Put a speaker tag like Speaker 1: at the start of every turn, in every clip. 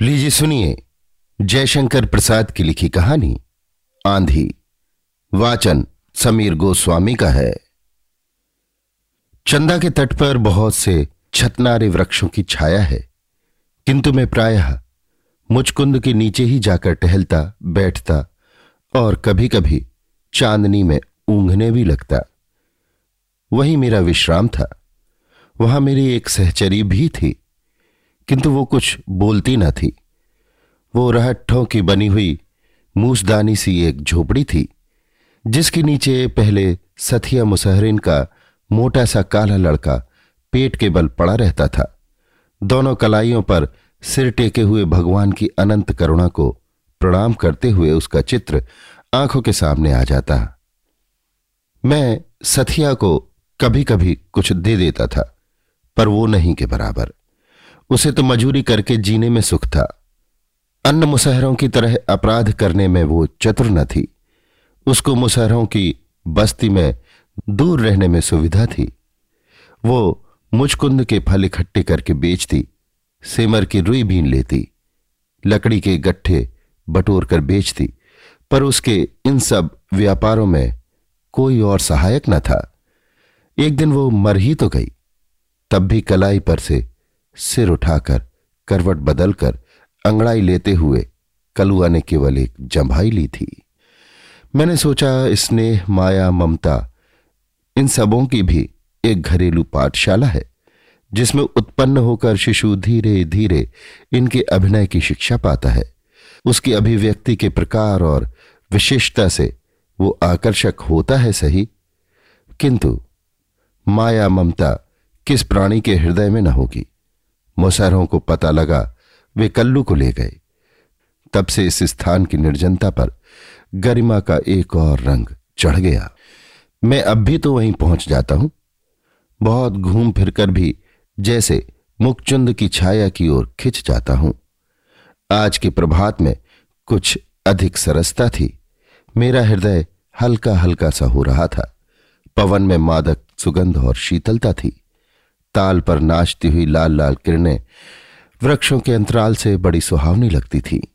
Speaker 1: लीजिए, सुनिए जयशंकर प्रसाद की लिखी कहानी, आंधी, वाचन समीर गोस्वामी का है। चंदा के तट पर बहुत से छतनारे वृक्षों की छाया है, किंतु मैं प्रायः मुचकुंद के नीचे ही जाकर टहलता, बैठता और कभी कभी चांदनी में ऊंघने भी लगता। वही मेरा विश्राम था, वहाँ मेरी एक सहचरी भी थी। किंतु वो कुछ बोलती न थी। वो रहट्ठों की बनी हुई मूसदानी सी एक झोपड़ी थी, जिसके नीचे पहले सथिया मुसहरिन का मोटा सा काला लड़का पेट के बल पड़ा रहता था। दोनों कलाइयों पर सिर टेके हुए भगवान की अनंत करुणा को प्रणाम करते हुए उसका चित्र आँखों के सामने आ जाता। मैं सथिया को कभी कभी कुछ दे देता था, पर वो नहीं के बराबर। उसे तो मजूरी करके जीने में सुख था। अन्य मुसहरों की तरह अपराध करने में वो चतुर न थी। उसको मुसहरों की बस्ती में दूर रहने में सुविधा थी। वो मुचकुंद के फल इकट्ठे करके बेचती, सेमर की रुई बीन लेती, लकड़ी के गट्ठे बटोर कर बेचती, पर उसके इन सब व्यापारों में कोई और सहायक न था। एक दिन वो मर ही तो गई, तब भी कलाई पर से सिर उठाकर, करवट बदलकर, अंगड़ाई लेते हुए कलुआ ने केवल एक जंभाई ली थी। मैंने सोचा स्नेह, माया, ममता, इन सबों की भी एक घरेलू पाठशाला है, जिसमें उत्पन्न होकर शिशु धीरे धीरे इनके अभिनय की शिक्षा पाता है। उसकी अभिव्यक्ति के प्रकार और विशेषता से वो आकर्षक होता है, सही? किंतु माया, ममता किस प्राणी के हृदय में न होगी? मुसहरों को पता लगा, वे कल्लू को ले गए। तब से इस स्थान की निर्जनता पर गरिमा का एक और रंग चढ़ गया। मैं अब भी तो वहीं पहुँच जाता हूँ। बहुत घूम फिरकर भी जैसे मुखचुंद की छाया की ओर खिंच जाता हूँ। आज के प्रभात में कुछ अधिक सरसता थी। मेरा हृदय हल्का हल्का सा हो रहा था। पवन में मादक सुगंध और शीतलता थी। ताल पर नाचती हुई लाल लाल किरणें वृक्षों के अंतराल से बड़ी सुहावनी लगती थी।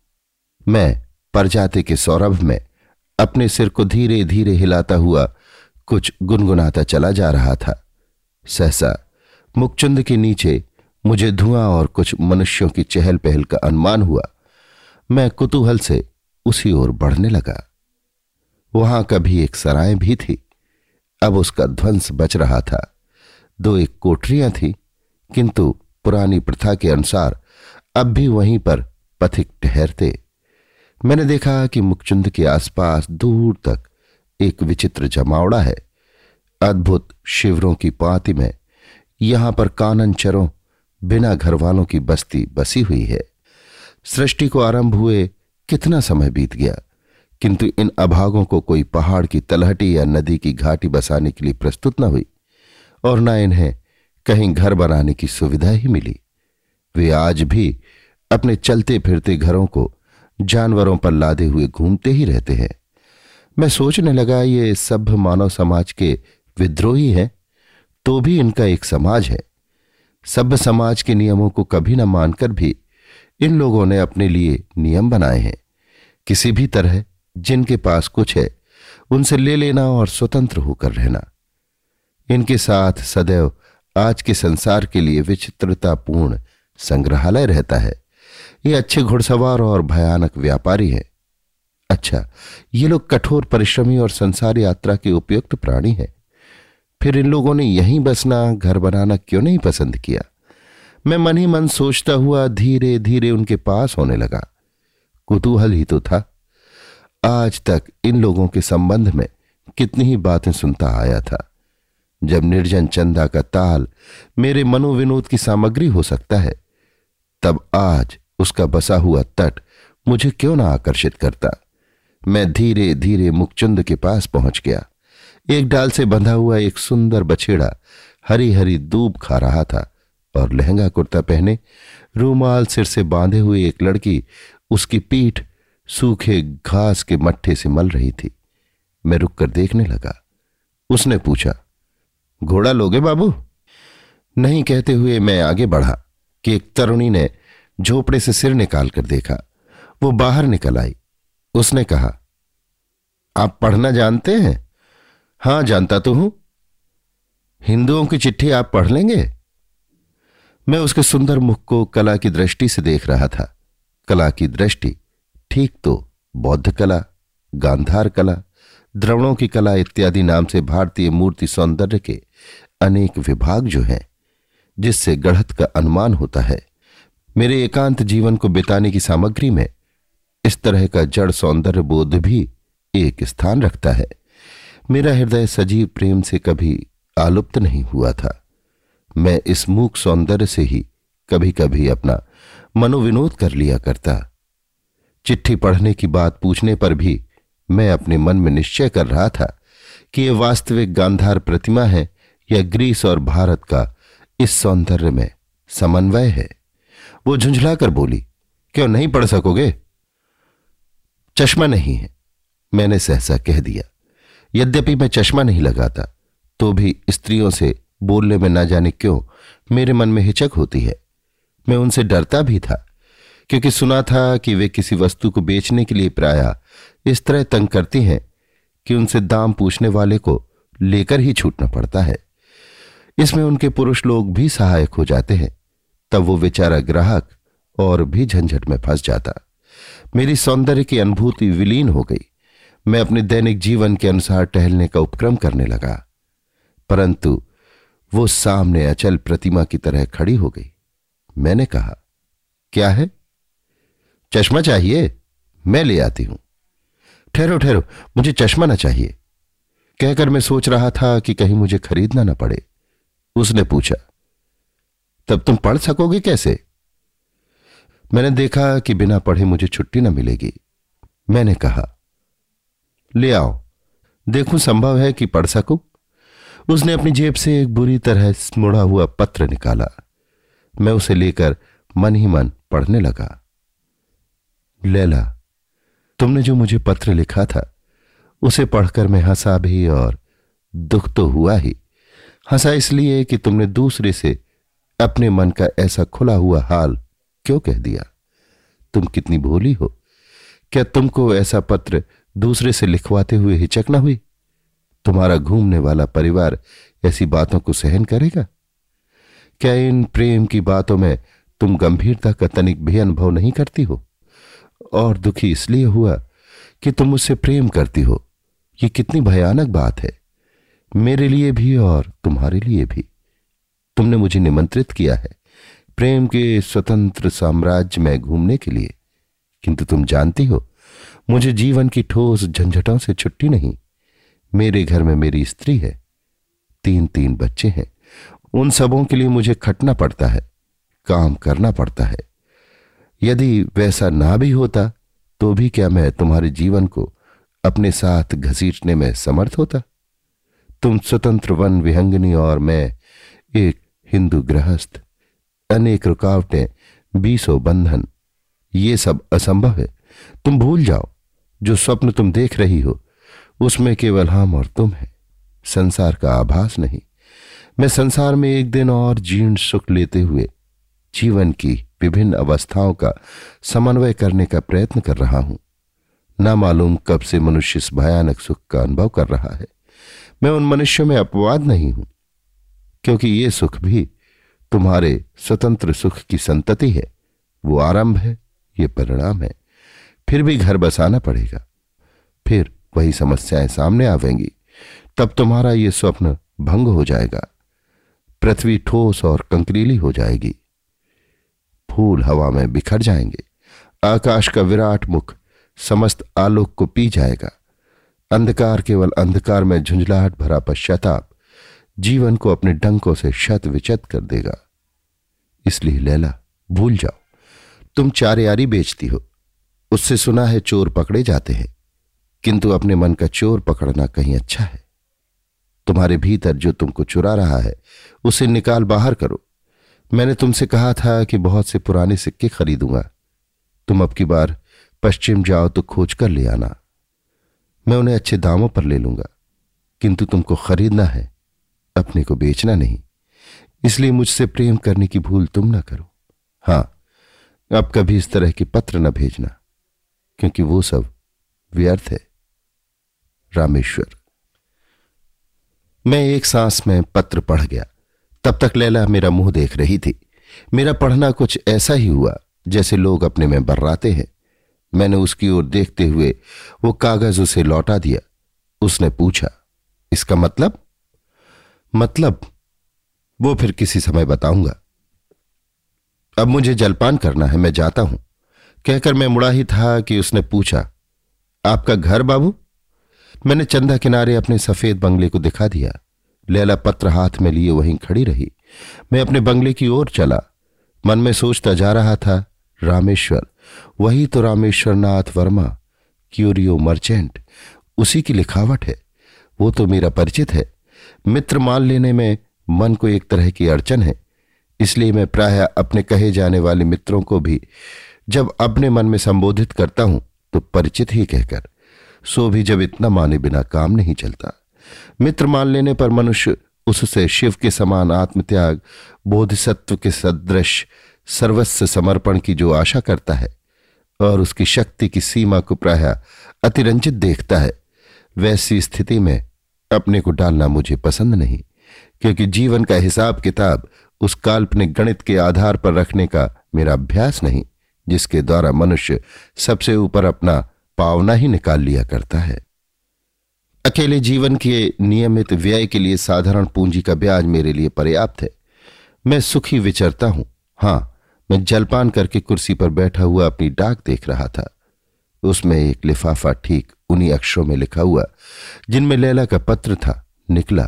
Speaker 1: मैं परजाते के सौरभ में अपने सिर को धीरे धीरे हिलाता हुआ कुछ गुनगुनाता चला जा रहा था। सहसा मुखचुंद के नीचे मुझे धुआँ और कुछ मनुष्यों की चहल पहल का अनुमान हुआ। मैं कुतूहल से उसी ओर बढ़ने लगा। वहाँ कभी एक सराय भी थी। अब उसका ध्वंस बच रहा था। दो एक कोठरियाँ थी, किंतु पुरानी प्रथा के अनुसार अब भी वहीं पर पथिक ठहरते। मैंने देखा कि मुखचुंद के आसपास दूर तक एक विचित्र जमावड़ा है। अद्भुत शिवरों की पाति में यहाँ पर कानन चरों बिना घर वालों की बस्ती बसी हुई है। सृष्टि को आरंभ हुए कितना समय बीत गया, किंतु इन अभागों को कोई पहाड़ की तलहटी या नदी की घाटी बसाने के लिए प्रस्तुत न हुई। और न इन्हें कहीं घर बनाने की सुविधा ही मिली। वे आज भी अपने चलते फिरते घरों को जानवरों पर लादे हुए घूमते ही रहते हैं। मैं सोचने लगा, ये सभ्य मानव समाज के विद्रोही हैं तो भी इनका एक समाज है। सभ्य समाज के नियमों को कभी न मानकर भी इन लोगों ने अपने लिए नियम बनाए हैं। किसी भी तरह जिनके पास कुछ है, उनसे ले लेना और स्वतंत्र होकर रहना। इनके साथ सदैव आज के संसार के लिए विचित्रतापूर्ण संग्रहालय रहता है। ये अच्छे घुड़सवार और भयानक व्यापारी हैं। अच्छा ये लोग कठोर परिश्रमी और संसार यात्रा के उपयुक्त प्राणी हैं। फिर इन लोगों ने यहीं बसना, घर बनाना क्यों नहीं पसंद किया? मैं मन ही मन सोचता हुआ धीरे धीरे उनके पास होने लगा। कुतूहल ही तो था। आज तक इन लोगों के संबंध में कितनी ही बातें सुनता आया था। जब निर्जन चंदा का ताल मेरे मनोविनोद की सामग्री हो सकता है, तब आज उसका बसा हुआ तट मुझे क्यों ना आकर्षित करता? मैं धीरे धीरे मुखचुंद के पास पहुँच गया। एक डाल से बंधा हुआ एक सुंदर बछेड़ा हरी हरी दूब खा रहा था और लहंगा कुर्ता पहने रूमाल सिर से बांधे हुए एक लड़की उसकी पीठ सूखे घास के मट्ठे से मल रही थी। मैं रुककर देखने लगा। उसने पूछा घोड़ा लोगे बाबू? नहीं कहते हुए मैं आगे बढ़ा कि एक तरुणी ने झोपड़े से सिर निकाल कर देखा। वो बाहर निकल आई। उसने कहा, आप पढ़ना जानते हैं? हाँ, जानता तो हूँ। हिंदुओं की चिट्ठी आप पढ़ लेंगे? मैं उसके सुंदर मुख को कला की दृष्टि से देख रहा था। कला की दृष्टि ठीक तो बौद्ध कला, गांधार कला द्रवणों की कला इत्यादि नाम से भारतीय मूर्ति सौंदर्य के अनेक विभाग जो हैं, जिससे गढ़त का अनुमान होता है। मेरे एकांत जीवन को बिताने की सामग्री में इस तरह का जड़ सौंदर्य बोध भी एक स्थान रखता है। मेरा हृदय सजीव प्रेम से कभी आलुप्त नहीं हुआ था। मैं इस मूक सौंदर्य से ही कभी कभी अपना मनोविनोद कर लिया करता। चिट्ठी पढ़ने की बात पूछने पर भी मैं अपने मन में निश्चय कर रहा था कि यह वास्तविक गांधार प्रतिमा है, या ग्रीस और भारत का इस सौंदर्य में समन्वय है। वो झुंझलाकर बोली, क्यों नहीं पढ़ सकोगे? चश्मा नहीं है, मैंने सहसा कह दिया। यद्यपि मैं चश्मा नहीं लगाता तो भी स्त्रियों से बोलने में ना जाने क्यों मेरे मन में हिचक होती है? मैं उनसे डरता भी था, क्योंकि सुना था कि वे किसी वस्तु को बेचने के लिए प्राय इस तरह तंग करती हैं कि उनसे दाम पूछने वाले को लेकर ही छूटना पड़ता है। इसमें उनके पुरुष लोग भी सहायक हो जाते हैं। तब वो बेचारा ग्राहक और भी झंझट में फंस जाता। मेरी सौंदर्य की अनुभूति विलीन हो गई। मैं अपने दैनिक जीवन के अनुसार टहलने का उपक्रम करने लगा। परंतु वो सामने अचल प्रतिमा की तरह खड़ी हो गई। मैंने कहा, क्या है? चश्मा चाहिए? मैं ले आती हूँ। ठहरो ठहरो, मुझे चश्मा ना चाहिए। कहकर मैं सोच रहा था कि कहीं मुझे खरीदना ना पड़े। उसने पूछा, तब तुम पढ़ सकोगे कैसे? मैंने देखा कि बिना पढ़े मुझे छुट्टी ना मिलेगी। मैंने कहा, ले आओ, देखूँ संभव है कि पढ़ सकूँ। उसने अपनी जेब से एक बुरी तरह मुड़ा हुआ पत्र निकाला। मैं उसे लेकर मन ही मन पढ़ने लगा। लैला तुमने जो मुझे पत्र लिखा था, उसे पढ़कर मैं हंसा भी और दुख तो हुआ ही। हंसा इसलिए कि तुमने दूसरे से अपने मन का ऐसा खुला हुआ हाल क्यों कह दिया? तुम कितनी भोली हो। क्या तुमको ऐसा पत्र दूसरे से लिखवाते हुए हिचक ना हुई? तुम्हारा घूमने वाला परिवार ऐसी बातों को सहन करेगा? क्या इन प्रेम की बातों में तुम गंभीरता का तनिक भी अनुभव नहीं करती हो? और दुखी इसलिए हुआ कि तुम मुझसे प्रेम करती हो। ये कितनी भयानक बात है। मेरे लिए भी और तुम्हारे लिए भी। तुमने मुझे निमंत्रित किया है प्रेम के स्वतंत्र साम्राज्य में घूमने के लिए। किंतु तुम जानती हो, मुझे जीवन की ठोस झंझटों से छुट्टी नहीं। मेरे घर में मेरी स्त्री है। तीन तीन बच्चे हैं। उन सबों के लिए मुझे खटना पड़ता है। काम करना पड़ता है। यदि वैसा ना भी होता तो भी क्या मैं तुम्हारे जीवन को अपने साथ घसीटने में समर्थ होता? तुम स्वतंत्र वन विहंगनी और मैं एक हिंदू गृहस्थ। अनेक रुकावटें, बीसों बंधन, ये सब असंभव है। तुम भूल जाओ, जो स्वप्न तुम देख रही हो, उसमें केवल हम और तुम है। संसार का आभास नहीं। मैं संसार में एक दिन और जीर्ण सुख लेते हुए जीवन की विभिन्न अवस्थाओं का समन्वय करने का प्रयत्न कर रहा हूँ। ना मालूम कब से मनुष्य इस भयानक सुख का अनुभव कर रहा है। मैं उन मनुष्यों में अपवाद नहीं हूँ, क्योंकि ये सुख भी तुम्हारे स्वतंत्र सुख की संतति है। वो आरंभ है, ये परिणाम है। फिर भी घर बसाना पड़ेगा। फिर वही समस्याएँ सामने आवेंगी। तब तुम्हारा ये स्वप्न भंग हो जाएगा। पृथ्वी ठोस और कंकरीली हो जाएगी। फूल हवा में बिखर जाएँगे। आकाश का विराट मुख समस्त आलोक को पी जाएगा। अंधकार केवल अंधकार में झुंझलाहट भरा पश्चाताप जीवन को अपने डंकों से शत विचत कर देगा। इसलिए लैला, भूल जाओ। तुम चार यारी बेचती हो। उससे सुना है चोर पकड़े जाते हैं। किंतु अपने मन का चोर पकड़ना कहीं अच्छा है। तुम्हारे भीतर जो तुमको चुरा रहा है, उसे निकाल बाहर करो। मैंने तुमसे कहा था कि बहुत से पुराने सिक्के खरीदूँगा। तुम अब की बार पश्चिम जाओ तो खोज कर ले आना। मैं उन्हें अच्छे दामों पर ले लूँगा, किंतु तुमको खरीदना है, अपने को बेचना नहीं। इसलिए मुझसे प्रेम करने की भूल तुम ना करो। हाँ, अब कभी इस तरह के पत्र न भेजना, क्योंकि वो सब व्यर्थ है। रामेश्वर। मैं एक सांस में पत्र पढ़ गया। तब तक लैला मेरा मुँह देख रही थी। मेरा पढ़ना कुछ ऐसा ही हुआ, जैसे लोग अपने में बर्राते हैं। मैंने उसकी ओर देखते हुए वो कागज़ उसे लौटा दिया। उसने पूछा, इसका मतलब? मतलब वो फिर किसी समय बताऊँगा। अब मुझे जलपान करना है, मैं जाता हूँ। कहकर मैं मुड़ा ही था कि उसने पूछा, आपका घर बाबू? मैंने चंदा किनारे अपने सफ़ेद बंगले को दिखा दिया। लैला पत्र हाथ में लिए वहीं खड़ी रही। मैं अपने बंगले की ओर चला। मन में सोचता जा रहा था, रामेश्वर, वही तो रामेश्वर नाथ वर्मा, क्यूरियो मर्चेंट, उसी की लिखावट है। वो तो मेरा परिचित है। मित्र मान लेने में मन को एक तरह की अड़चन है। इसलिए मैं प्राय अपने कहे जाने वाले मित्रों को भी, जब अपने मन में संबोधित करता हूँ तो परिचित ही कहकर, सो भी जब इतना माने बिना काम नहीं चलता। मित्र मान लेने पर मनुष्य उससे शिव के समान आत्मत्याग, बोधिसत्व के सदृश, सर्वस्व समर्पण की जो आशा करता है और उसकी शक्ति की सीमा को प्राय अतिरंजित देखता है, वैसी स्थिति में अपने को डालना मुझे पसंद नहीं, क्योंकि जीवन का हिसाब किताब उस काल्पनिक गणित के आधार पर रखने का मेरा अभ्यास नहीं, जिसके द्वारा मनुष्य सबसे ऊपर अपना पावना ही निकाल लिया करता है। अकेले जीवन के नियमित व्यय के लिए साधारण पूंजी का ब्याज मेरे लिए पर्याप्त है। मैं सुखी विचरता हूँ। हाँ, मैं जलपान करके कुर्सी पर बैठा हुआ अपनी डाक देख रहा था। उसमें एक लिफाफा ठीक उन्हीं अक्षरों में लिखा हुआ, जिनमें लैला का पत्र था, निकला।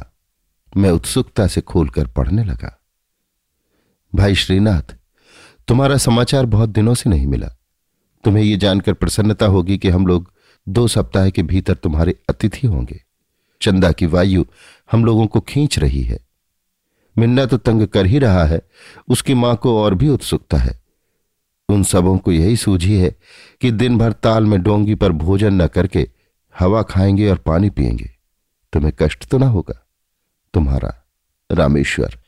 Speaker 1: मैं उत्सुकता से खोलकर पढ़ने लगा। भाई श्रीनाथ, तुम्हारा समाचार बहुत दिनों से नहीं मिला। तुम्हें यह जानकर प्रसन्नता होगी कि हम लोग दो सप्ताह के भीतर तुम्हारे अतिथि होंगे। चंदा की वायु हम लोगों को खींच रही है। मिन्ना तो तंग कर ही रहा है, उसकी माँ को और भी उत्सुकता है। उन सबों को यही सूझी है कि दिन भर ताल में डोंगी पर भोजन न करके हवा खाएँगे और पानी पिएँगे। तुम्हें कष्ट तो ना होगा? तुम्हारा रामेश्वर।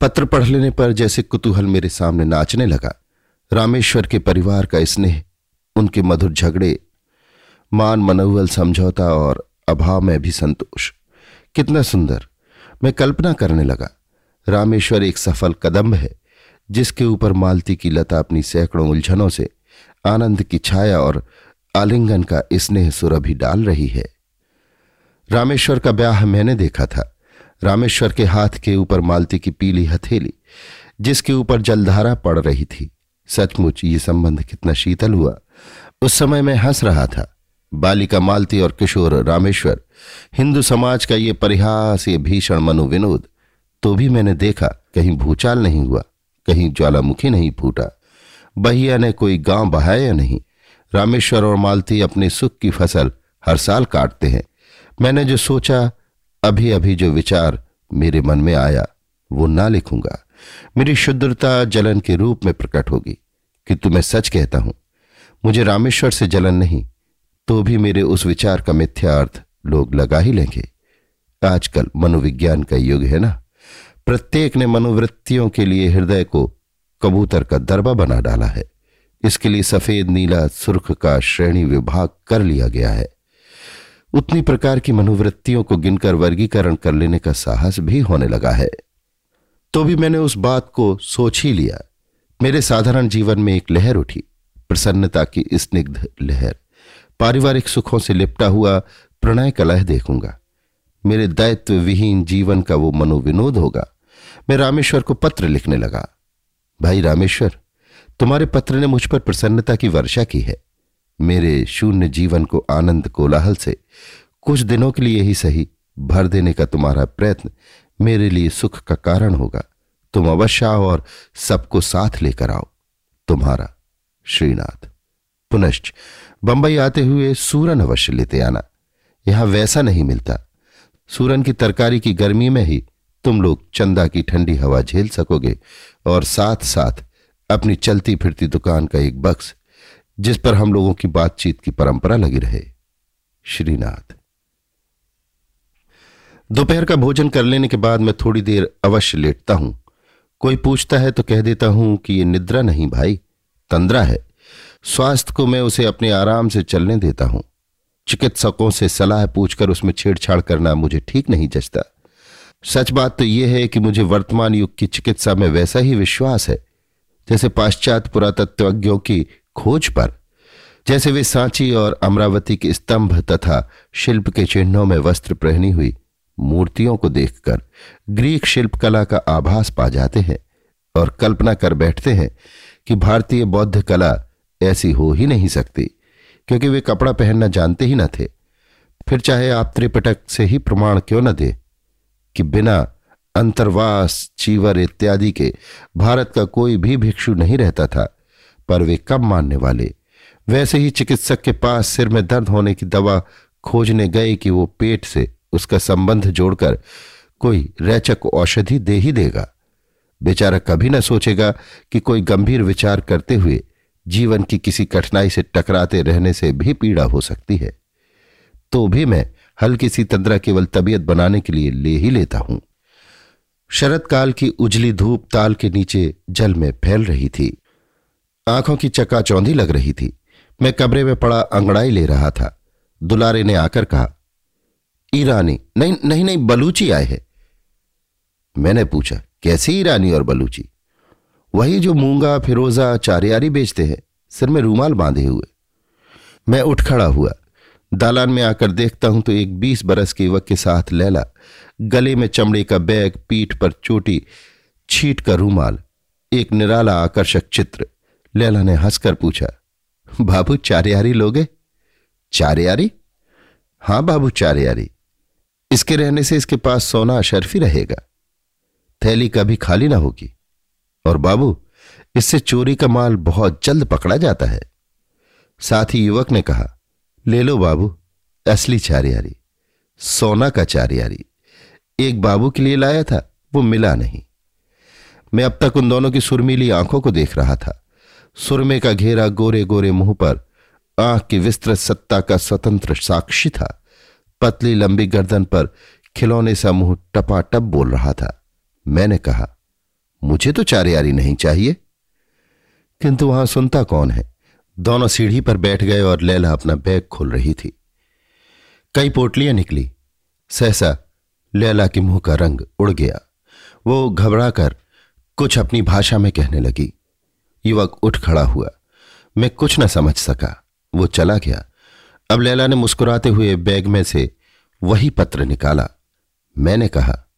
Speaker 1: पत्र पढ़ लेने पर जैसे कुतूहल मेरे सामने नाचने लगा, रामेश्वर के परिवार का स्नेह, उनके मधुर झगड़े मान मनोवल समझौता और अभाव में भी संतोष। कितना सुंदर। मैं कल्पना करने लगा, रामेश्वर एक सफल कदम है, जिसके ऊपर मालती की लता अपनी सैकड़ों उलझनों से आनंद की छाया और आलिंगन का स्नेह सुर अभी डाल रही है। रामेश्वर का ब्याह मैंने देखा था। रामेश्वर के हाथ के ऊपर मालती की पीली हथेली, जिसके ऊपर जलधारा पड़ रही थी। सचमुच ये संबंध कितना शीतल हुआ। उस समय मैं हंस रहा था। बालिका मालती और किशोर रामेश्वर, हिंदू समाज का ये परिहास ये भीषण मनोविनोद तो भी मैंने देखा कहीं भूचाल नहीं हुआ, कहीं ज्वालामुखी नहीं फूटा। बहिया ने कोई गाँव बहाया नहीं। रामेश्वर और मालती अपने सुख की फ़सल हर साल काटते हैं। मैंने जो सोचा अभी अभी जो विचार मेरे मन में आया, वो ना लिखूँगा। मेरी शुद्धता जलन के रूप में प्रकट होगी, कि तुम्हें सच कहता हूँ। मुझे रामेश्वर से जलन नहीं तो भी मेरे उस विचार का मिथ्या अर्थ लोग लगा ही लेंगे। आजकल मनोविज्ञान का युग है ना? प्रत्येक ने मनोवृत्तियों के लिए हृदय को कबूतर का दरबा बना डाला है। इसके लिए सफ़ेद, नीला, सुर्ख का श्रेणी विभाग कर लिया गया है। उतनी प्रकार की मनोवृत्तियों को गिनकर वर्गीकरण कर लेने का साहस भी होने लगा है। तो भी मैंने उस बात को सोच ही लिया। मेरे साधारण जीवन में एक लहर उठी। प्रसन्नता की स्निग्ध लहर। पारिवारिक सुखों से लिपटा हुआ प्रणय कलह देखूँगा। मेरे दायित्व विहीन जीवन का वो मनोविनोद होगा। मैं रामेश्वर को पत्र लिखने लगा। भाई रामेश्वर, तुम्हारे पत्र ने मुझ पर प्रसन्नता की वर्षा की है। मेरे शून्य जीवन को आनंद कोलाहल से कुछ दिनों के लिए ही सही, भर देने का तुम्हारा प्रयत्न मेरे लिए सुख का कारण होगा। तुम अवश्य आओ और सबको साथ लेकर आओ। तुम्हारा श्रीनाथ। पुनश्च बंबई आते हुए सूरन अवश्य लेते आना। यहाँ वैसा नहीं मिलता। सूरन की तरकारी की गर्मी में ही तुम लोग चंदा की ठंडी हवा झेल सकोगे और साथ साथ अपनी चलती फिरती दुकान का एक बक्स, जिस पर हम लोगों की बातचीत की परंपरा लगी रहे। श्रीनाथ। दोपहर का भोजन कर लेने के बाद मैं थोड़ी देर अवश्य लेटता हूँ। कोई पूछता है तो कह देता हूँ कि ये निद्रा नहीं भाई, तंद्रा है। स्वास्थ्य को मैं उसे अपने आराम से चलने देता हूँ। चिकित्सकों से सलाह पूछकर उसमें छेड़छाड़ करना मुझे ठीक नहीं जचता। सच बात तो यह है कि मुझे वर्तमान युग की चिकित्सा में वैसा ही विश्वास है, जैसे पाश्चात्य पुरातत्वज्ञों की खोज पर, जैसे वे सांची और अमरावती के स्तंभ तथा शिल्प के चिन्हों में वस्त्र पहनी हुई मूर्तियों को देखकर ग्रीक शिल्प कला का आभास पा जाते हैं और कल्पना कर बैठते हैं कि भारतीय बौद्ध कला ऐसी हो ही नहीं सकती, क्योंकि वे कपड़ा पहनना जानते ही न थे। फिर चाहे आप त्रिपटक से ही प्रमाण क्यों न दे कि बिना अंतर्वास, चीवर इत्यादि के भारत का कोई भी भिक्षु नहीं रहता था, पर वे कब मानने वाले। वैसे ही चिकित्सक के पास सिर में दर्द होने की दवा खोजने गए कि वो पेट से उसका संबंध जोड़कर कोई रैचक औषधि दे ही देगा। बेचारा कभी न सोचेगा कि कोई गंभीर विचार करते हुए जीवन की किसी कठिनाई से टकराते रहने से भी पीड़ा हो सकती है। तो भी मैं हल्की सी तंद्रा केवल तबीयत बनाने के लिए ले ही लेता हूँ। शरद काल की उजली धूप ताल के नीचे जल में फैल रही थी। आँखों की चकाचौंधी लग रही थी। मैं कमरे में पड़ा अंगड़ाई ले रहा था। दुलारे ने आकर कहा, ईरानी, नहीं नहीं नहीं, बलूची आए हैं। मैंने पूछा, कैसी ईरानी और बलूची? वही जो मूँगा, फिरोजा, चारियारी बेचते हैं, सिर में रूमाल बांधे हुए। मैं उठ खड़ा हुआ। दालान में आकर देखता हूँ तो एक बीस बरस के युवक के साथ लैला, गले में चमड़े का बैग, पीठ पर चोटी, छीट का रूमाल, एक निराला आकर्षक चित्र। लैला ने हंसकर पूछा, बाबू, चारियारी लोगे? चारियारी? हाँ बाबू, चारियारी। इसके रहने से इसके पास सोना अशरफी रहेगा। थैली कभी खाली ना होगी। और बाबू, इससे चोरी का माल बहुत जल्द पकड़ा जाता है। साथ ही युवक ने कहा, ले लो बाबू, असली चारियारी, सोना का चारियारी। एक बाबू के लिए लाया था, वो मिला नहीं। मैं अब तक उन दोनों की सुरमीली आँखों को देख रहा था। सुरमे का घेरा गोरे गोरे मुँह पर, आँख की विस्तृत सत्ता का स्वतंत्र साक्षी था। पतली लंबी गर्दन पर खिलौने सा मुँह टपाटप बोल रहा था। मैंने कहा मुझे तो चारियारी नहीं चाहिए। किंतु वहाँ सुनता कौन है? दोनों सीढ़ी पर बैठ गए और लैला अपना बैग खोल रही थी। कई पोटलियाँ निकली। सहसा लैला के मुँह का रंग उड़ गया। वो घबराकर कुछ अपनी भाषा में कहने लगी। युवक उठ खड़ा हुआ। मैं कुछ न समझ सका। वो चला गया। अब लैला ने मुस्कुराते हुए बैग में से वही पत्र निकाला। मैंने कहा,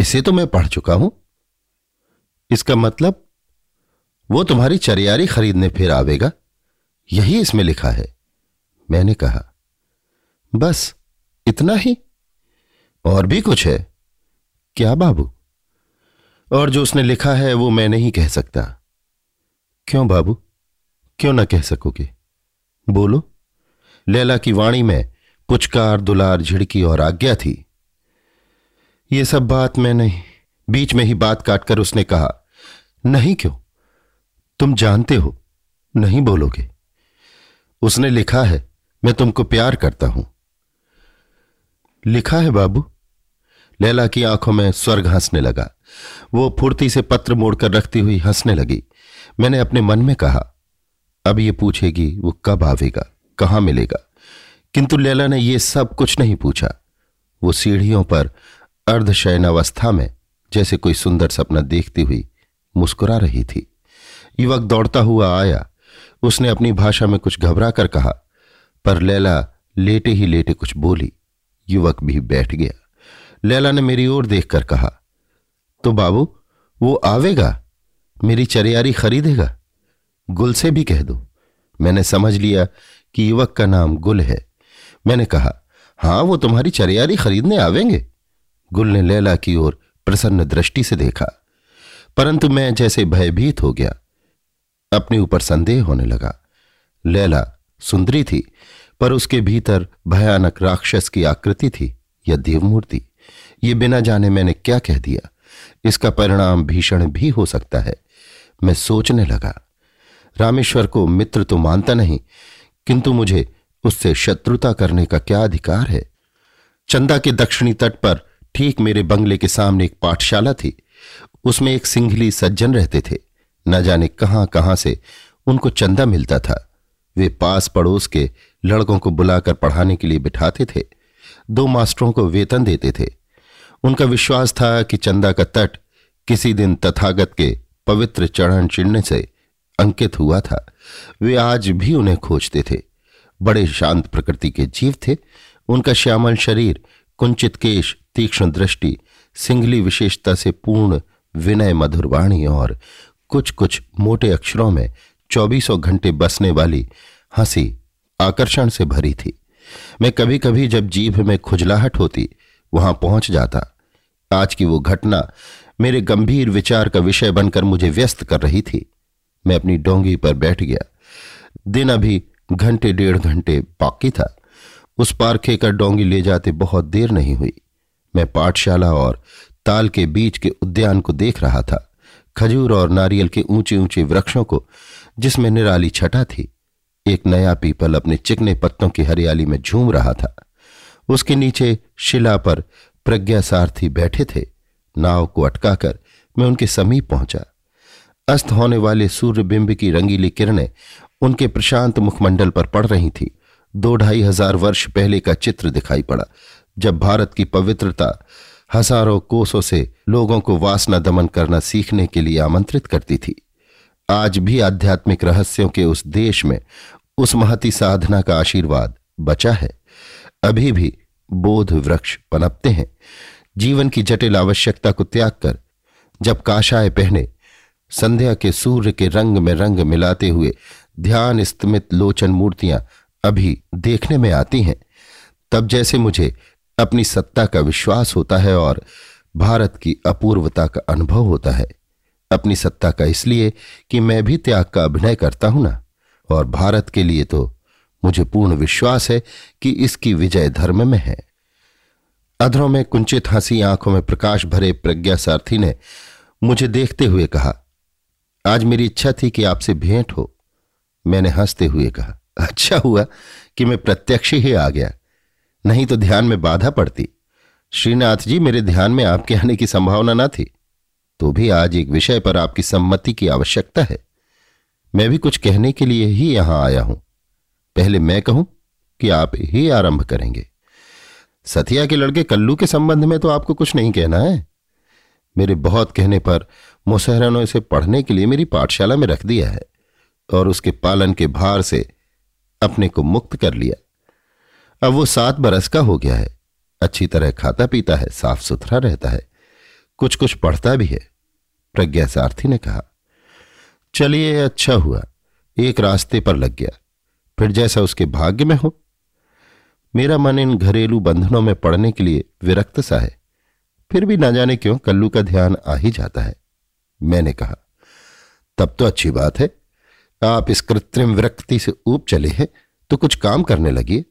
Speaker 1: इसे तो मैं पढ़ चुका हूँ। इसका मतलब वो तुम्हारी चरियारी खरीदने फिर आवेगा। यही इसमें लिखा है। मैंने कहा, बस इतना ही? और भी कुछ है? क्या बाबू? और जो उसने लिखा है, वो मैं नहीं कह सकता। क्यों बाबू? क्यों ना कह सकोगे? बोलो। लैला की वाणी में पुचकार, दुलार, झिड़की और आज्ञा थी। ये सब बात मैं नहीं बीच में ही बात काटकर उसने कहा, नहीं क्यों? तुम जानते हो, नहीं बोलोगे। उसने लिखा है, मैं तुमको प्यार करता हूँ। लिखा है बाबू? लैला की आँखों में स्वर्ग हंसने लगा। वो फुर्ती से पत्र मोड़कर रखती हुई हंसने लगी। मैंने अपने मन में कहा, अब ये पूछेगी, वो कब आवेगा, कहाँ मिलेगा? किंतु लैला ने ये सब कुछ नहीं पूछा। वो सीढ़ियों पर अर्धशयनावस्था में जैसे कोई सुंदर सपना देखती हुई मुस्कुरा रही थी। युवक दौड़ता हुआ आया। उसने अपनी भाषा में कुछ घबरा कर कहा, पर लैला लेटे ही लेटे कुछ बोली। युवक भी बैठ गया। लैला ने मेरी ओर देखकर कहा तो बाबू, वो आवेगा? मेरी चरियारी खरीदेगा? गुल से भी कह दो। मैंने समझ लिया कि युवक का नाम गुल है। मैंने कहा, हाँ, वो तुम्हारी चरियारी खरीदने आवेंगे? गुल ने लैला की ओर प्रसन्न दृष्टि से देखा। परंतु मैं जैसे भयभीत हो गया, अपने ऊपर संदेह होने लगा। लैला सुंदरी थी, पर उसके भीतर भयानक राक्षस की आकृति थी या देवमूर्ति। ये बिना जाने मैंने क्या कह दिया। इसका परिणाम भीषण भी हो सकता है। मैं सोचने लगा, रामेश्वर को मित्र तो मानता नहीं, किंतु मुझे उससे शत्रुता करने का क्या अधिकार है? चंदा के दक्षिणी तट पर ठीक मेरे बंगले के सामने एक पाठशाला थी। उसमें एक सिंघली सज्जन रहते थे। न जाने कहाँ कहाँ से उनको चंदा मिलता था। वे पास पड़ोस के लड़कों को बुलाकर पढ़ाने के लिए बिठाते थे। दो मास्टरों को वेतन देते थे। उनका विश्वास था कि चंदा का तट किसी दिन तथागत के पवित्र चरण चिड़ने से अंकित हुआ था। वे आज भी उन्हें खोजते थे। बड़े शांत प्रकृति के जीव थे। उनका श्यामल शरीर, कुंचित केश तीक्ष्ण दृष्टि, सिंगली विशेषता से पूर्ण विनय मधुरवाणी और कुछ कुछ मोटे अक्षरों में चौबीसों घंटे बसने वाली हँसी आकर्षण से भरी थी। मैं कभी कभी जब जीभ में खुजलाहट होती, वहाँ पहुँच जाता। आज की वो घटना मेरे गंभीर विचार का विषय बनकर मुझे व्यस्त कर रही थी। मैं अपनी डोंगी पर बैठ गया। दिन अभी घंटे डेढ़ घंटे बाकी था। उस पार खेकर डोंगी ले जाते बहुत देर नहीं हुई। मैं पाठशाला और ताल के बीच के उद्यान को देख रहा था। खजूर और नारियल के ऊँचे ऊँचे वृक्षों को, जिसमें निराली छटा थी, एक नया पीपल अपने चिकने पत्तों की हरियाली में झूम रहा था। उसके नीचे शिला पर प्रज्ञा सारथी बैठे थे। नाव को अटकाकर मैं उनके समीप पहुँचा। अस्त होने वाले सूर्य बिंब की रंगीली किरणें उनके प्रशांत मुखमंडल पर पड़ रही थी। दो ढाई हज़ार वर्ष पहले का चित्र दिखाई पड़ा। जब भारत की पवित्रता हज़ारों कोसों से लोगों को वासना दमन करना सीखने के लिए आमंत्रित करती थी, आज भी आध्यात्मिक रहस्यों के उस देश में उस महती साधना का आशीर्वाद बचा है। अभी भी बोध वृक्ष पनपते हैं। जीवन की जटिल आवश्यकता को त्याग कर, जब काशाय पहने, संध्या के सूर्य के रंग में रंग मिलाते हुए ध्यान स्तमित लोचन मूर्तियाँ अभी देखने में आती हैं, तब जैसे मुझे अपनी सत्ता का विश्वास होता है और भारत की अपूर्वता का अनुभव होता है। अपनी सत्ता का इसलिए कि मैं भी त्याग का अभिनय करता हूँ ना, और भारत के लिए तो मुझे पूर्ण विश्वास है कि इसकी विजय धर्म में है। अधरों में कुंचित हँसी आँखों में प्रकाश भरे प्रज्ञा सारथी ने मुझे देखते हुए कहा, आज मेरी इच्छा थी कि आपसे भेंट हो। मैंने हँसते हुए कहा अच्छा हुआ कि मैं प्रत्यक्ष ही आ गया। नहीं तो ध्यान में बाधा पड़ती। श्रीनाथ जी मेरे ध्यान में आपके आने की संभावना ना थी। तो भी आज एक विषय पर आपकी सम्मति की आवश्यकता है। मैं भी कुछ कहने के लिए ही यहाँ आया हूँ। पहले मैं कहूँ कि आप ही आरंभ करेंगे। सतिया के लड़के कल्लू के संबंध में तो आपको कुछ नहीं कहना है। मेरे बहुत कहने पर मुसहरा ने इसे पढ़ने के लिए मेरी पाठशाला में रख दिया है और उसके पालन के भार से अपने को मुक्त कर लिया। अब वो सात बरस का हो गया है। अच्छी तरह खाता पीता है साफ़ सुथरा रहता है। कुछ कुछ पढ़ता भी है, प्रज्ञा सारथी ने कहा। चलिए अच्छा हुआ। एक रास्ते पर लग गया। फिर जैसा उसके भाग्य में हो। मेरा मन इन घरेलू बंधनों में पड़ने के लिए विरक्त सा है। फिर भी ना जाने क्यों कल्लू का ध्यान आ ही जाता है। मैंने कहा, तब तो अच्छी बात है। आप इस कृत्रिम विरक्ति से ऊब चले हैं तो कुछ काम करने लगिए।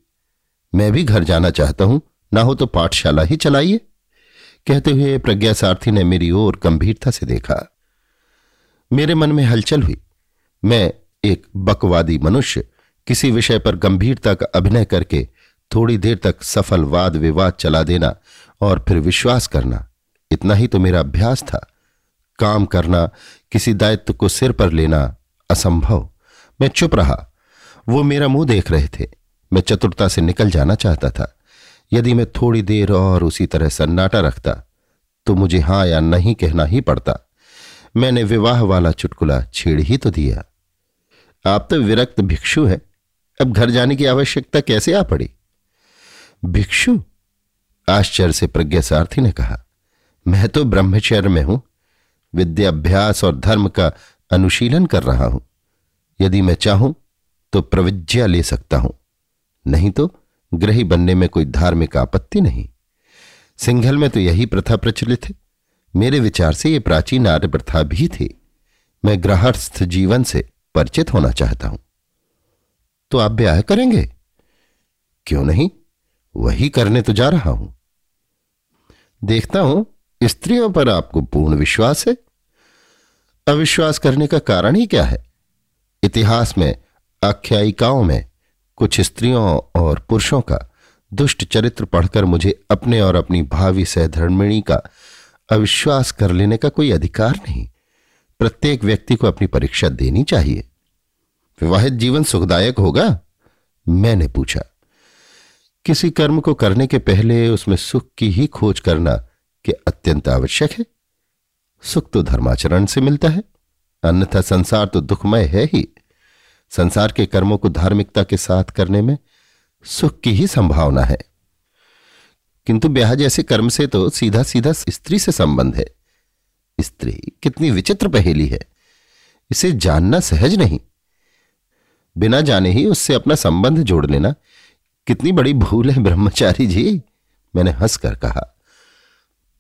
Speaker 1: मैं भी घर जाना चाहता हूँ, ना हो तो पाठशाला ही चलाइए। कहते हुए प्रज्ञा सारथी ने मेरी ओर गंभीरता से देखा। मेरे मन में हलचल हुई। मैं एक बकवादी मनुष्य, किसी विषय पर गंभीरता का अभिनय करके थोड़ी देर तक सफल वाद विवाद चला देना और फिर विश्वास करना, इतना ही तो मेरा अभ्यास था। काम करना, किसी दायित्व को सिर पर लेना असंभव। मैं चुप रहा। वो मेरा मुँह देख रहे थे। मैं चतुरता से निकल जाना चाहता था। यदि मैं थोड़ी देर और उसी तरह सन्नाटा रखता तो मुझे हाँ या नहीं कहना ही पड़ता। मैंने विवाह वाला चुटकुला छेड़ ही तो दिया। आप तो विरक्त भिक्षु हैं। अब घर जाने की आवश्यकता कैसे आ पड़ी? भिक्षु? आश्चर्य से प्रज्ञा सारथी ने कहा, मैं तो ब्रह्मचर्य में हूँ। विद्याभ्यास और धर्म का अनुशीलन कर रहा हूँ। यदि मैं चाहूँ तो प्रविज्ञा ले सकता हूँ। नहीं तो ग्रही बनने में कोई धार्मिक आपत्ति नहीं। सिंघल में तो यही प्रथा प्रचलित है। मेरे विचार से ये प्राचीन आर्य प्रथा भी थी। मैं ग्रहस्थ जीवन से परिचित होना चाहता हूँ। तो आप ब्याह करेंगे? क्यों नहीं? वही करने तो जा रहा हूँ। देखता हूँ, स्त्रियों पर आपको पूर्ण विश्वास है। अविश्वास करने का कारण ही क्या है? इतिहास में, आख्यायिकाओं में कुछ स्त्रियों और पुरुषों का दुष्ट चरित्र पढ़कर मुझे अपने और अपनी भावी सहधर्मिणी का अविश्वास कर लेने का कोई अधिकार नहीं। प्रत्येक व्यक्ति को अपनी परीक्षा देनी चाहिए। विवाहित जीवन सुखदायक होगा? मैंने पूछा। किसी कर्म को करने के पहले उसमें सुख की ही खोज करना कि अत्यंत आवश्यक है। सुख तो धर्माचरण से मिलता है, अन्यथा संसार तो दुखमय है ही। संसार के कर्मों को धार्मिकता के साथ करने में सुख की ही संभावना है। किंतु ब्याह जैसे कर्म से तो सीधा सीधा स्त्री से संबंध है। स्त्री कितनी विचित्र पहेली है। इसे जानना सहज नहीं। बिना जाने ही उससे अपना संबंध जोड़ लेना। कितनी बड़ी भूल है ब्रह्मचारी जी, मैंने हंसकर कहा।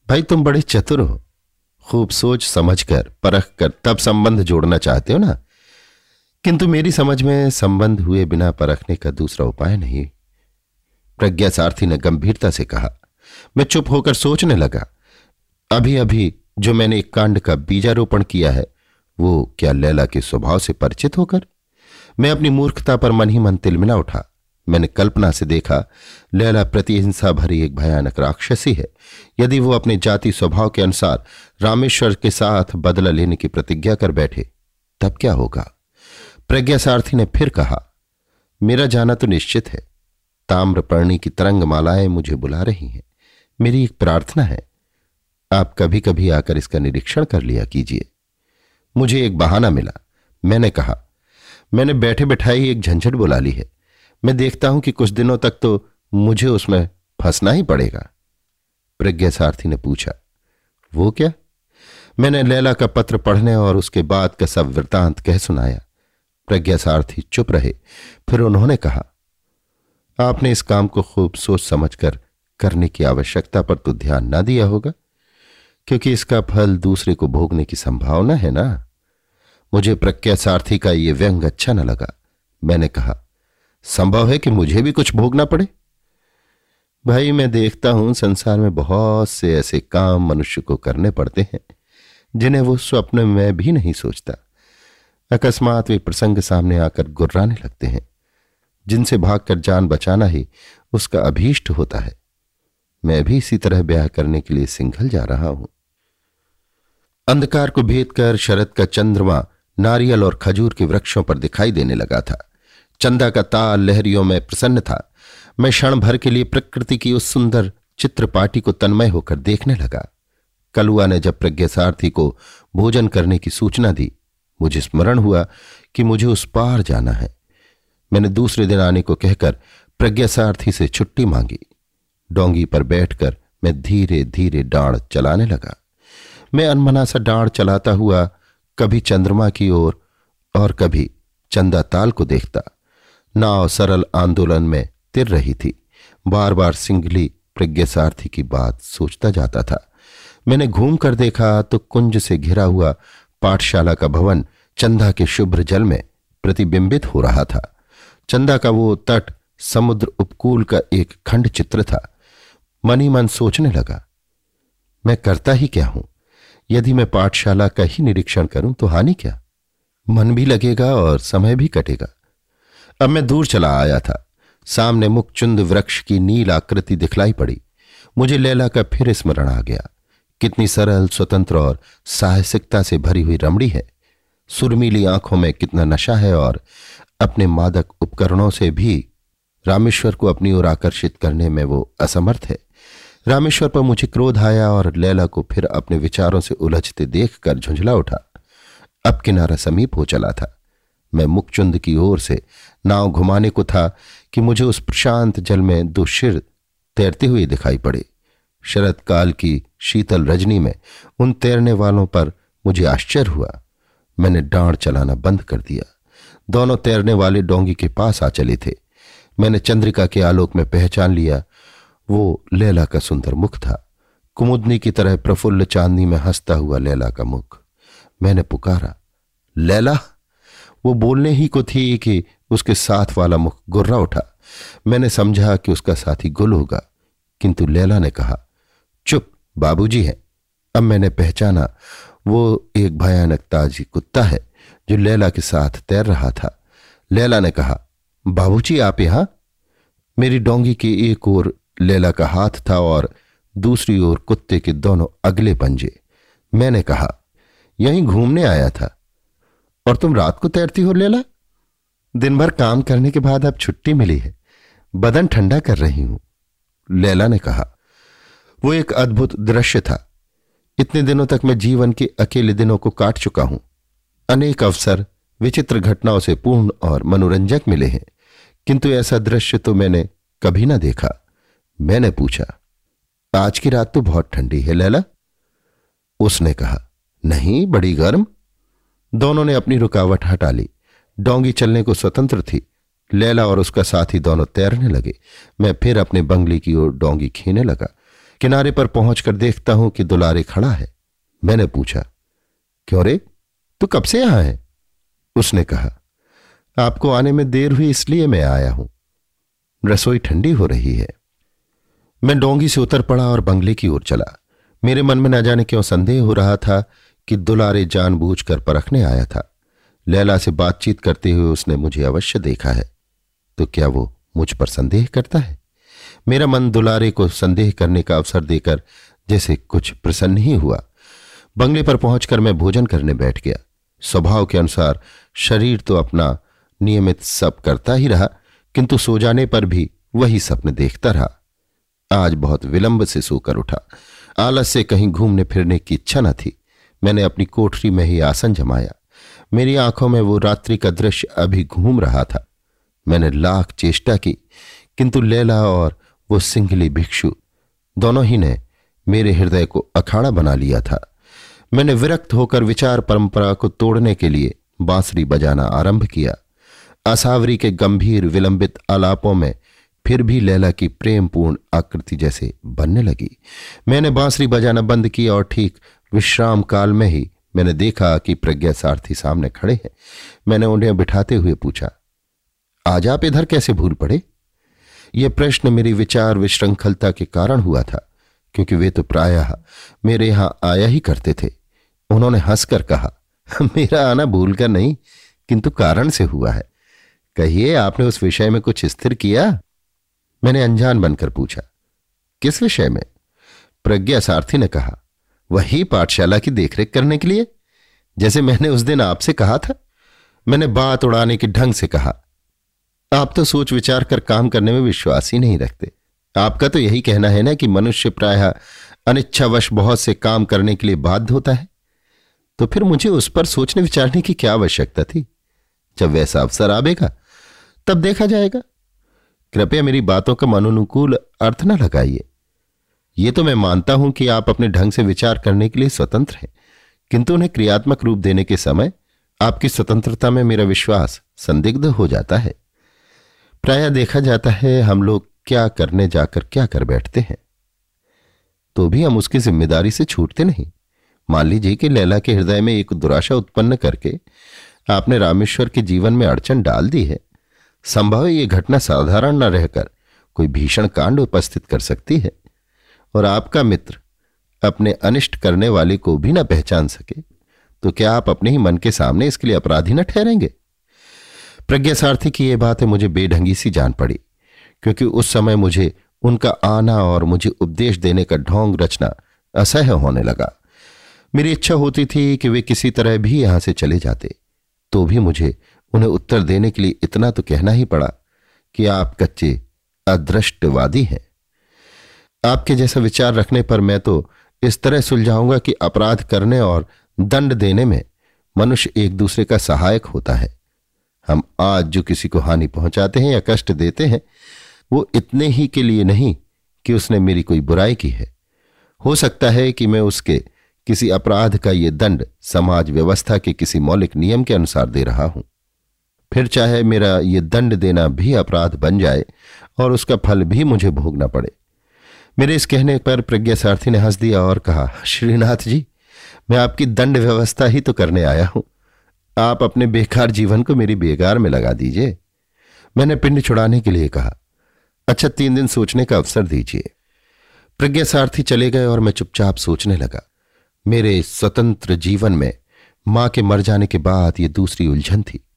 Speaker 1: भाई तुम बड़े चतुर हो। खूब सोच समझकर, परख कर तब संबंध जोड़ना चाहते हो ना? किंतु मेरी समझ में संबंध हुए बिना परखने का दूसरा उपाय नहीं। प्रज्ञा सारथी ने गंभीरता से कहा। मैं चुप होकर सोचने लगा। अभी अभी जो मैंने एक कांड का बीजारोपण किया है, वो क्या लैला के स्वभाव से परिचित होकर? मैं अपनी मूर्खता पर मन ही मन तिलमिला उठा। मैंने कल्पना से देखा, लैला प्रतिहिंसा भरी एक भयानक राक्षसी है। यदि वो अपने जाति स्वभाव के अनुसार रामेश्वर के साथ बदला लेने की प्रतिज्ञा कर बैठे, तब क्या होगा? प्रज्ञा सारथी ने फिर कहा, मेरा जाना तो निश्चित है। ताम्रपर्णी की तरंग मालाएँ मुझे बुला रही हैं। मेरी एक प्रार्थना है। आप कभी कभी आकर इसका निरीक्षण कर लिया कीजिए। मुझे एक बहाना मिला। मैंने कहा, मैंने बैठे बैठाई एक झंझट बुला ली है। मैं देखता हूँ कि कुछ दिनों तक तो मुझे उसमें फंसना ही पड़ेगा। प्रज्ञा सारथी ने पूछा, वो क्या? मैंने लैला का पत्र पढ़ने और उसके बाद का सब वृतांत कह सुनाया। प्रज्ञा सारथी चुप रहे। फिर उन्होंने कहा, आपने इस काम को खूब सोच समझकर करने की आवश्यकता पर तो ध्यान ना दिया होगा, क्योंकि इसका फल दूसरे को भोगने की संभावना है ना? मुझे प्रज्ञा सारथी का यह व्यंग अच्छा न लगा। मैंने कहा, संभव है कि मुझे भी कुछ भोगना पड़े? भाई, मैं देखता हूँ, संसार में बहुत से ऐसे काम मनुष्य को करने पड़ते हैं, जिन्हें वो स्वप्न में भी नहीं सोचता। अकस्मात वे प्रसंग सामने आकर गुर्राने लगते हैं। जिनसे भागकर जान बचाना ही उसका अभीष्ट होता है। मैं भी इसी तरह ब्याह करने के लिए सिंघल जा रहा हूँ। अंधकार को भेद कर शरद का चंद्रमा नारियल और खजूर के वृक्षों पर दिखाई देने लगा था। चंदा का ताल लहरियों में प्रसन्न था। मैं क्षण भर के लिए प्रकृति की उस सुंदर चित्रपाटी को तन्मय होकर देखने लगा। कलुआ ने जब प्रज्ञा सारथी को भोजन करने की सूचना दी मुझे स्मरण हुआ कि मुझे उस पार जाना है। मैंने दूसरे दिन आने को कहकर प्रज्ञा सारथी से छुट्टी मांगी। डोंगी पर बैठकर मैं धीरे धीरे डांड चलाने लगा। मैं अनमना सा डांड चलाता हुआ कभी चंद्रमा की ओर और, और कभी चंदा ताल को देखता। नाव सरल आंदोलन में तिर रही थी। बार बार सिंगली प्रज्ञा सारथी की बात सोचता जाता था। मैंने घूम कर देखा तो कुंज से घिरा हुआ पाठशाला का भवन चंदा के शुभ्र जल में प्रतिबिंबित हो रहा था। चंदा का वो तट समुद्र उपकूल का एक खंड चित्र था। मन मन सोचने लगा, मैं करता ही क्या हूँ? यदि मैं पाठशाला का ही निरीक्षण करूँ तो हानि क्या? मन भी लगेगा और समय भी कटेगा। अब मैं दूर चला आया था। सामने मुखचुंद वृक्ष की नील आकृति दिखलाई पड़ी। मुझे लैला का फिर स्मरण आ गया। कितनी सरल, स्वतंत्र और साहसिकता से भरी हुई रमड़ी है। सुरमीली आँखों में कितना नशा है और अपने मादक उपकरणों से भी रामेश्वर को अपनी ओर आकर्षित करने में वो असमर्थ है। रामेश्वर पर मुझे क्रोध आया और लैला को फिर अपने विचारों से उलझते देखकर झुंझला उठा। अब किनारा समीप हो चला था। मैं मुखचुंद की ओर से नाव घुमाने को था कि मुझे उस प्रशांत जल में दो शिर तैरते हुए दिखाई पड़े। शरद काल की शीतल रजनी में उन तैरने वालों पर मुझे आश्चर्य हुआ। मैंने डांड चलाना बंद कर दिया। दोनों तैरने वाले डोंगी के पास आ चले थे। मैंने चंद्रिका के आलोक में पहचान लिया। वो लैला का सुंदर मुख था। कुमुदनी की तरह प्रफुल्ल चांदनी में हंसता हुआ लैला का मुख। मैंने पुकारा, लैला? वो बोलने ही को थी कि उसके साथ वाला मुख गुर्रा उठा। मैंने समझा कि उसका साथी गुल होगा। किंतु लैला ने कहा बाबूजी है। अब मैंने पहचाना, वो एक भयानक ताजी कुत्ता है, जो लैला के साथ तैर रहा था। लैला ने कहा, बाबूजी, आप यहाँ? मेरी डोंगी की एक ओर लैला का हाथ था और दूसरी ओर कुत्ते के दोनों अगले पंजे। मैंने कहा, यहीं घूमने आया था। और तुम रात को तैरती हो लेला? दिन भर काम करने के बाद अब छुट्टी मिली है। बदन ठंडा कर रही हूँ। लैला ने कहा वो एक अद्भुत दृश्य था। इतने दिनों तक मैं जीवन के अकेले दिनों को काट चुका हूँ। अनेक अवसर, विचित्र घटनाओं से पूर्ण और मनोरंजक मिले हैं। किंतु ऐसा दृश्य तो मैंने कभी ना देखा। मैंने पूछा, आज की रात तो बहुत ठंडी है, लैला? उसने कहा, नहीं, बड़ी गर्म। दोनों ने अपनी रुकावट हटा ली। डोंगी चलने को स्वतंत्र थी। लैला और उसका साथी दोनों तैरने लगे। मैं फिर अपने बंगले की ओर डोंगी खींचने लगा। किनारे पर पहुंचकर देखता हूँ कि दुलारे खड़ा है। मैंने पूछा, क्यों रे? तू कब से यहाँ है? उसने कहा, आपको आने में देर हुई इसलिए मैं आया हूँ। रसोई ठंडी हो रही है। मैं डोंगी से उतर पड़ा और बंगले की ओर चला। मेरे मन में न जाने क्यों संदेह हो रहा था कि दुलारे जानबूझकर परखने आया था। लैला से बातचीत करते हुए उसने मुझे अवश्य देखा है। तो क्या वो मुझ पर संदेह करता है? मेरा मन दुलारे को संदेह करने का अवसर देकर जैसे कुछ प्रसन्न ही हुआ। बंगले पर पहुंचकर मैं भोजन करने बैठ गया। स्वभाव के अनुसार शरीर तो अपना नियमित सब करता ही रहा, किंतु सो जाने पर भी वही सपने देखता रहा। आज बहुत विलंब से सोकर उठा। आलस से कहीं घूमने फिरने की इच्छा न थी। मैंने अपनी कोठरी में ही आसन जमाया। मेरी आँखों में वो रात्रि का दृश्य अभी घूम रहा था। मैंने लाख चेष्टा की, किंतु लैला और वो सिंगली भिक्षु, दोनों ही ने मेरे हृदय को अखाड़ा बना लिया था। मैंने विरक्त होकर विचार परंपरा को तोड़ने के लिए बांसुरी बजाना आरंभ किया। असावरी के गंभीर विलंबित आलापों में फिर भी लैला की प्रेमपूर्ण आकृति जैसे बनने लगी। मैंने बांसुरी बजाना बंद किया और ठीक विश्राम काल में ही मैंने देखा कि प्रज्ञा सारथी सामने खड़े हैं। मैंने उन्हें बिठाते हुए पूछा, आज आप इधर कैसे भूल पड़े? यह प्रश्न मेरी विचार विश्रृंखलता के कारण हुआ था, क्योंकि वे तो प्रायः मेरे यहाँ आया ही करते थे। उन्होंने हंसकर कहा, मेरा आना भूल कर नहीं, किंतु कारण से हुआ है। कहिए, आपने उस विषय में कुछ स्थिर किया? मैंने अनजान बनकर पूछा, किस विषय में? प्रज्ञा सारथी ने कहा, वही पाठशाला की देखरेख करने के लिए, जैसे मैंने उस दिन आपसे कहा था? मैंने बात उड़ाने के ढंग से कहा आप तो सोच विचार कर काम करने में विश्वास ही नहीं रखते। आपका तो यही कहना है ना कि मनुष्य प्रायः अनिच्छावश बहुत से काम करने के लिए बाध्य होता है। तो फिर मुझे उस पर सोचने विचारने की क्या आवश्यकता थी? जब वैसा अवसर आवेगा, तब देखा जाएगा। कृपया मेरी बातों का मनोनुकूल अर्थ न लगाइए। ये तो मैं मानता हूँ कि आप अपने ढंग से विचार करने के लिए स्वतंत्र हैं, किंतु उन्हें क्रियात्मक रूप देने के समय आपकी स्वतंत्रता में मेरा विश्वास संदिग्ध हो जाता है। प्राय देखा जाता है हम लोग क्या करने जाकर क्या कर बैठते हैं। तो भी हम उसकी ज़िम्मेदारी से छूटते नहीं। मान लीजिए कि लैला के हृदय में एक दुराशा उत्पन्न करके आपने रामेश्वर के जीवन में अड़चन डाल दी है। संभव है ये घटना साधारण न रहकर कोई भीषण कांड उपस्थित कर सकती है और आपका मित्र अपने अनिष्ट करने वाले को भी न पहचान सके। तो क्या आप अपने ही मन के सामने इसके लिए अपराधी न ठहरेंगे? प्रज्ञा सारथी की यह बात मुझे बेढंगी सी जान पड़ी, क्योंकि उस समय मुझे उनका आना और मुझे उपदेश देने का ढोंग रचना असह्य होने लगा। मेरी इच्छा होती थी कि वे किसी तरह भी यहाँ से चले जाते तो भी मुझे उन्हें उत्तर देने के लिए इतना तो कहना ही पड़ा कि आप कच्चे, अदृष्टवादी हैं। आपके जैसा विचार रखने पर मैं तो इस तरह सुलझाऊँगा कि अपराध करने और दंड देने में मनुष्य एक दूसरे का सहायक होता है। हम आज जो किसी को हानि पहुंचाते हैं या कष्ट देते हैं, वो इतने ही के लिए नहीं कि उसने मेरी कोई बुराई की है। हो सकता है कि मैं उसके किसी अपराध का ये दंड समाज व्यवस्था के किसी मौलिक नियम के अनुसार दे रहा हूँ। फिर चाहे मेरा ये दंड देना भी अपराध बन जाए और उसका फल भी मुझे भोगना पड़े। मेरे इस कहने पर प्रज्ञा सारथी ने हंस दिया और कहा, श्रीनाथ जी, मैं आपकी दंड व्यवस्था ही तो करने आया हूँ। आप अपने बेकार जीवन को मेरी बेगार में लगा दीजिए। मैंने पिंड छुड़ाने के लिए कहा। अच्छा तीन दिन सोचने का अवसर दीजिए। प्रज्ञा सारथी चले गए और मैं चुपचाप सोचने लगा। मेरे स्वतंत्र जीवन में माँ के मर जाने के बाद ये दूसरी उलझन थी।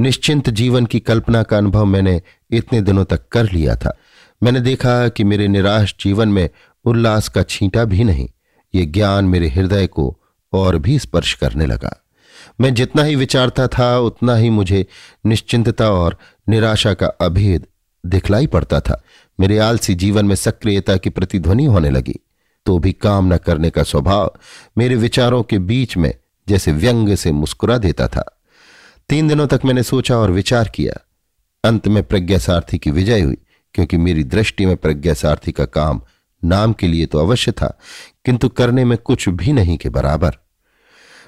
Speaker 1: निश्चिंत जीवन की कल्पना का अनुभव मैंने इतने दिनों तक कर लिया था। मैंने देखा कि मेरे निराश जीवन में उल्लास का छींटा भी नहीं। ये ज्ञान मेरे हृदय को और भी स्पर्श करने लगा। मैं जितना ही विचारता था, उतना ही मुझे निश्चिंतता और निराशा का अभेद दिखलाई पड़ता था। मेरे आलसी जीवन में सक्रियता की प्रतिध्वनि होने लगी। तो भी काम न करने का स्वभाव मेरे विचारों के बीच में जैसे व्यंग से मुस्कुरा देता था। तीन दिनों तक मैंने सोचा और विचार किया। अंत में प्रज्ञा सारथी की विजय हुई, क्योंकि मेरी दृष्टि में प्रज्ञा सारथी का काम नाम के लिए तो अवश्य था, किंतु करने में कुछ भी नहीं के बराबर।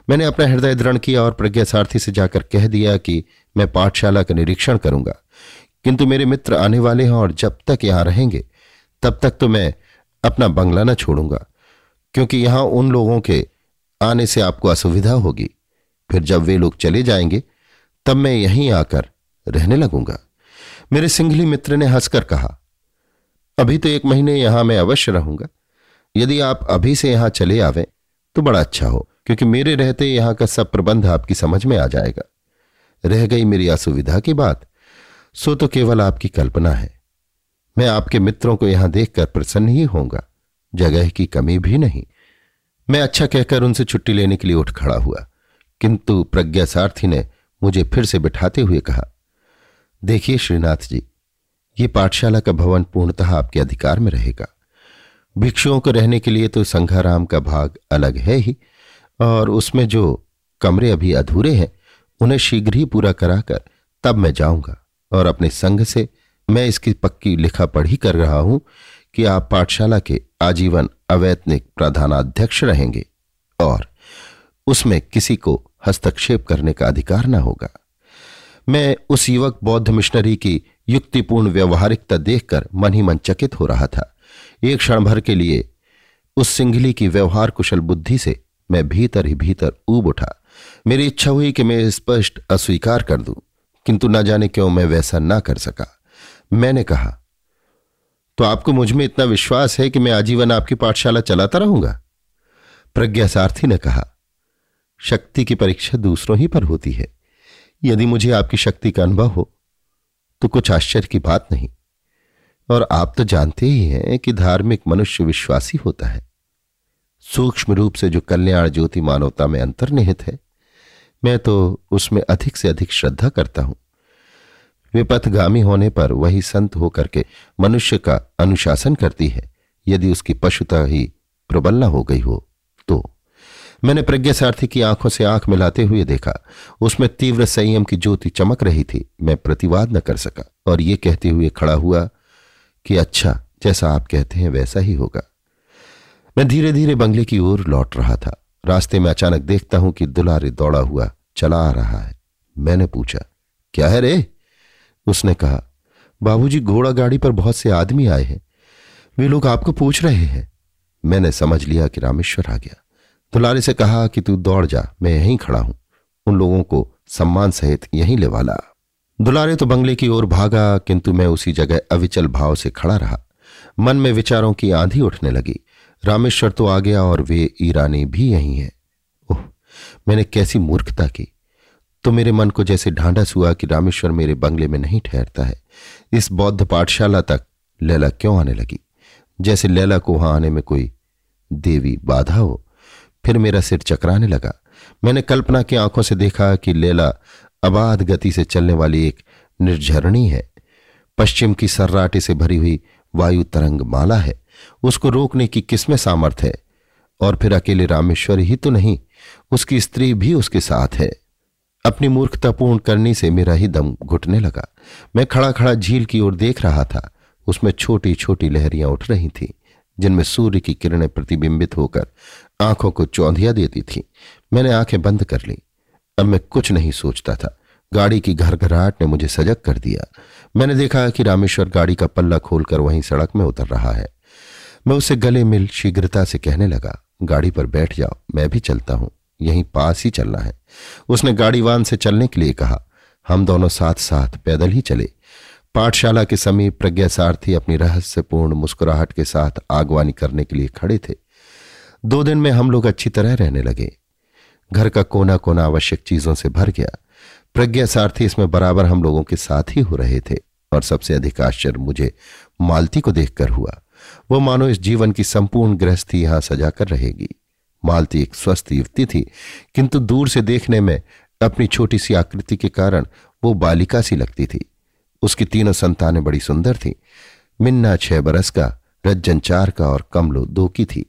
Speaker 1: मैंने अपना हृदय दृढ़ किया और प्रज्ञा सारथी से जाकर कह दिया कि मैं पाठशाला का निरीक्षण करूँगा। किंतु मेरे मित्र आने वाले हैं और जब तक यहाँ रहेंगे, तब तक तो मैं अपना बंगला न छोड़ूँगा, क्योंकि यहाँ उन लोगों के आने से आपको असुविधा होगी। फिर जब वे लोग चले जाएँगे, तब मैं यहीं आकर रहने लगूँगा। मेरे सिंघली मित्र ने हंसकर कहा, अभी तो एक महीने यहाँ मैं अवश्य रहूँगा। यदि आप अभी से यहाँ चले आवे तो बड़ा अच्छा हो। क्योंकि मेरे रहते यहाँ का सब प्रबंध आपकी समझ में आ जाएगा। रह गई मेरी असुविधा की बात, सो तो केवल आपकी कल्पना है। मैं आपके मित्रों को यहाँ देखकर प्रसन्न ही होऊँगा, जगह की कमी भी नहीं। मैं अच्छा कहकर उनसे छुट्टी लेने के लिए उठ खड़ा हुआ, किंतु प्रज्ञा सारथी ने मुझे फिर से बिठाते हुए कहा, देखिए श्रीनाथ जी, ये पाठशाला का भवन पूर्णतः आपके अधिकार में रहेगा। भिक्षुओं को रहने के लिए तो संघाराम का भाग अलग है ही और उसमें जो कमरे अभी अधूरे हैं, उन्हें शीघ्र ही पूरा कराकर तब मैं जाऊँगा। और अपने संघ से मैं इसकी पक्की लिखा पढ़ी कर रहा हूँ कि आप पाठशाला के आजीवन अवैतनिक प्रधानाध्यक्ष रहेंगे और उसमें किसी को हस्तक्षेप करने का अधिकार न होगा। मैं उस युवक बौद्ध मिशनरी की युक्तिपूर्ण व्यवहारिकता देखकर मन ही मन चकित हो रहा था। एक क्षण भर के लिए उस सिंघली की व्यवहार कुशल बुद्धि से मैं भीतर ही भीतर ऊब उठा। मेरी इच्छा हुई कि मैं स्पष्ट अस्वीकार कर दूँ, किंतु ना जाने क्यों मैं वैसा ना कर सका। मैंने कहा तो आपको मुझमें इतना विश्वास है कि मैं आजीवन आपकी पाठशाला चलाता रहूँगा? प्रज्ञा सारथी ने कहा, शक्ति की परीक्षा दूसरों ही पर होती है। यदि मुझे आपकी शक्ति का अनुभव हो तो कुछ आश्चर्य की बात नहीं। और आप तो जानते ही हैं कि धार्मिक मनुष्य विश्वासी होता है। सूक्ष्म रूप से जो कल्याण ज्योति मानवता में अंतर्निहित है, मैं तो उसमें अधिक से अधिक श्रद्धा करता हूँ। विपथगामी होने पर वही संत होकर के मनुष्य का अनुशासन करती है, यदि उसकी पशुता ही प्रबल न हो गई हो तो। मैंने प्रज्ञा सारथी की आँखों से आँख मिलाते हुए देखा, उसमें तीव्र संयम की ज्योति चमक रही थी, मैं प्रतिवाद न कर सका, और ये कहते हुए खड़ा हुआ कि अच्छा जैसा आप कहते हैं, वैसा ही होगा। मैं धीरे धीरे बंगले की ओर लौट रहा था। रास्ते में अचानक देखता हूँ कि दुलारे दौड़ा हुआ चला आ रहा है। मैंने पूछा, क्या है रे? उसने कहा, बाबूजी, घोड़ा गाड़ी पर बहुत से आदमी आए हैं। वे लोग आपको पूछ रहे हैं। मैंने समझ लिया कि रामेश्वर आ गया। दुलारे से कहा कि तू दौड़ जा, मैं यहीं खड़ा हूँ। उन लोगों को सम्मान सहित यहीं ले वाला। दुलारे तो बंगले की ओर भागा, किंतु मैं उसी जगह अविचल भाव से खड़ा रहा। मन में विचारों की आंधी उठने लगी। रामेश्वर तो आ गया और वे ईरानी भी यही हैं। ओह, मैंने कैसी मूर्खता की। तो मेरे मन को जैसे ढांढस हुआ कि रामेश्वर मेरे बंगले में नहीं ठहरता है। इस बौद्ध पाठशाला तक लैला क्यों आने लगी? जैसे लैला को वहाँ आने में कोई देवी बाधा हो, फिर मेरा सिर चकराने लगा। मैंने कल्पना की आँखों से देखा कि लेला अबाध गति से चलने वाली एक निर्झरणी है। पश्चिम की सर्राटे से भरी हुई वायु तरंग माला है। उसको रोकने की किसमें सामर्थ है? और फिर अकेले रामेश्वर ही तो नहीं, उसकी स्त्री भी उसके साथ है। अपनी मूर्खता पूर्ण करने से मेरा ही दम घुटने लगा। मैं खड़ा खड़ा झील की ओर देख रहा था। उसमें छोटी छोटी लहरियाँ उठ रही थीं, जिनमें सूर्य की किरणें प्रतिबिंबित होकर आँखों को चौंधिया देती थी। मैंने आँखें बंद कर ली। अब मैं कुछ नहीं सोचता था। गाड़ी की घरघराहट ने मुझे सजग कर दिया। मैंने देखा कि रामेश्वर गाड़ी का पल्ला खोलकर वहीं सड़क में उतर रहा है। मैं उसे गले मिल शीघ्रता से कहने लगा, गाड़ी पर बैठ जाओ, मैं भी चलता हूँ, यहीं पास ही चलना है। उसने गाड़ी वान से चलने के लिए कहा, हम दोनों साथ साथ पैदल ही चले। पाठशाला के समीप प्रज्ञा सारथी अपनी रहस्यपूर्ण मुस्कुराहट के साथ आगवानी करने के लिए खड़े थे। दो दिन में हम लोग अच्छी तरह रहने लगे। घर का कोना कोना आवश्यक चीज़ों से भर गया। प्रज्ञा सारथी इसमें बराबर हम लोगों के साथ ही हो रहे थे और सबसे अधिक आश्चर्य मुझे मालती को देखकर हुआ। वो मानो इस जीवन की संपूर्ण गृहस्थी यहाँ सजा कर रहेगी। मालती एक स्वस्थ युवती थी, किंतु दूर से देखने में अपनी छोटी सी आकृति के कारण वो बालिका सी लगती थी। उसकी तीनों संतानें बड़ी सुंदर थीं। मिन्ना छह बरस का, रज्जन चार का और कमलू दो की थी।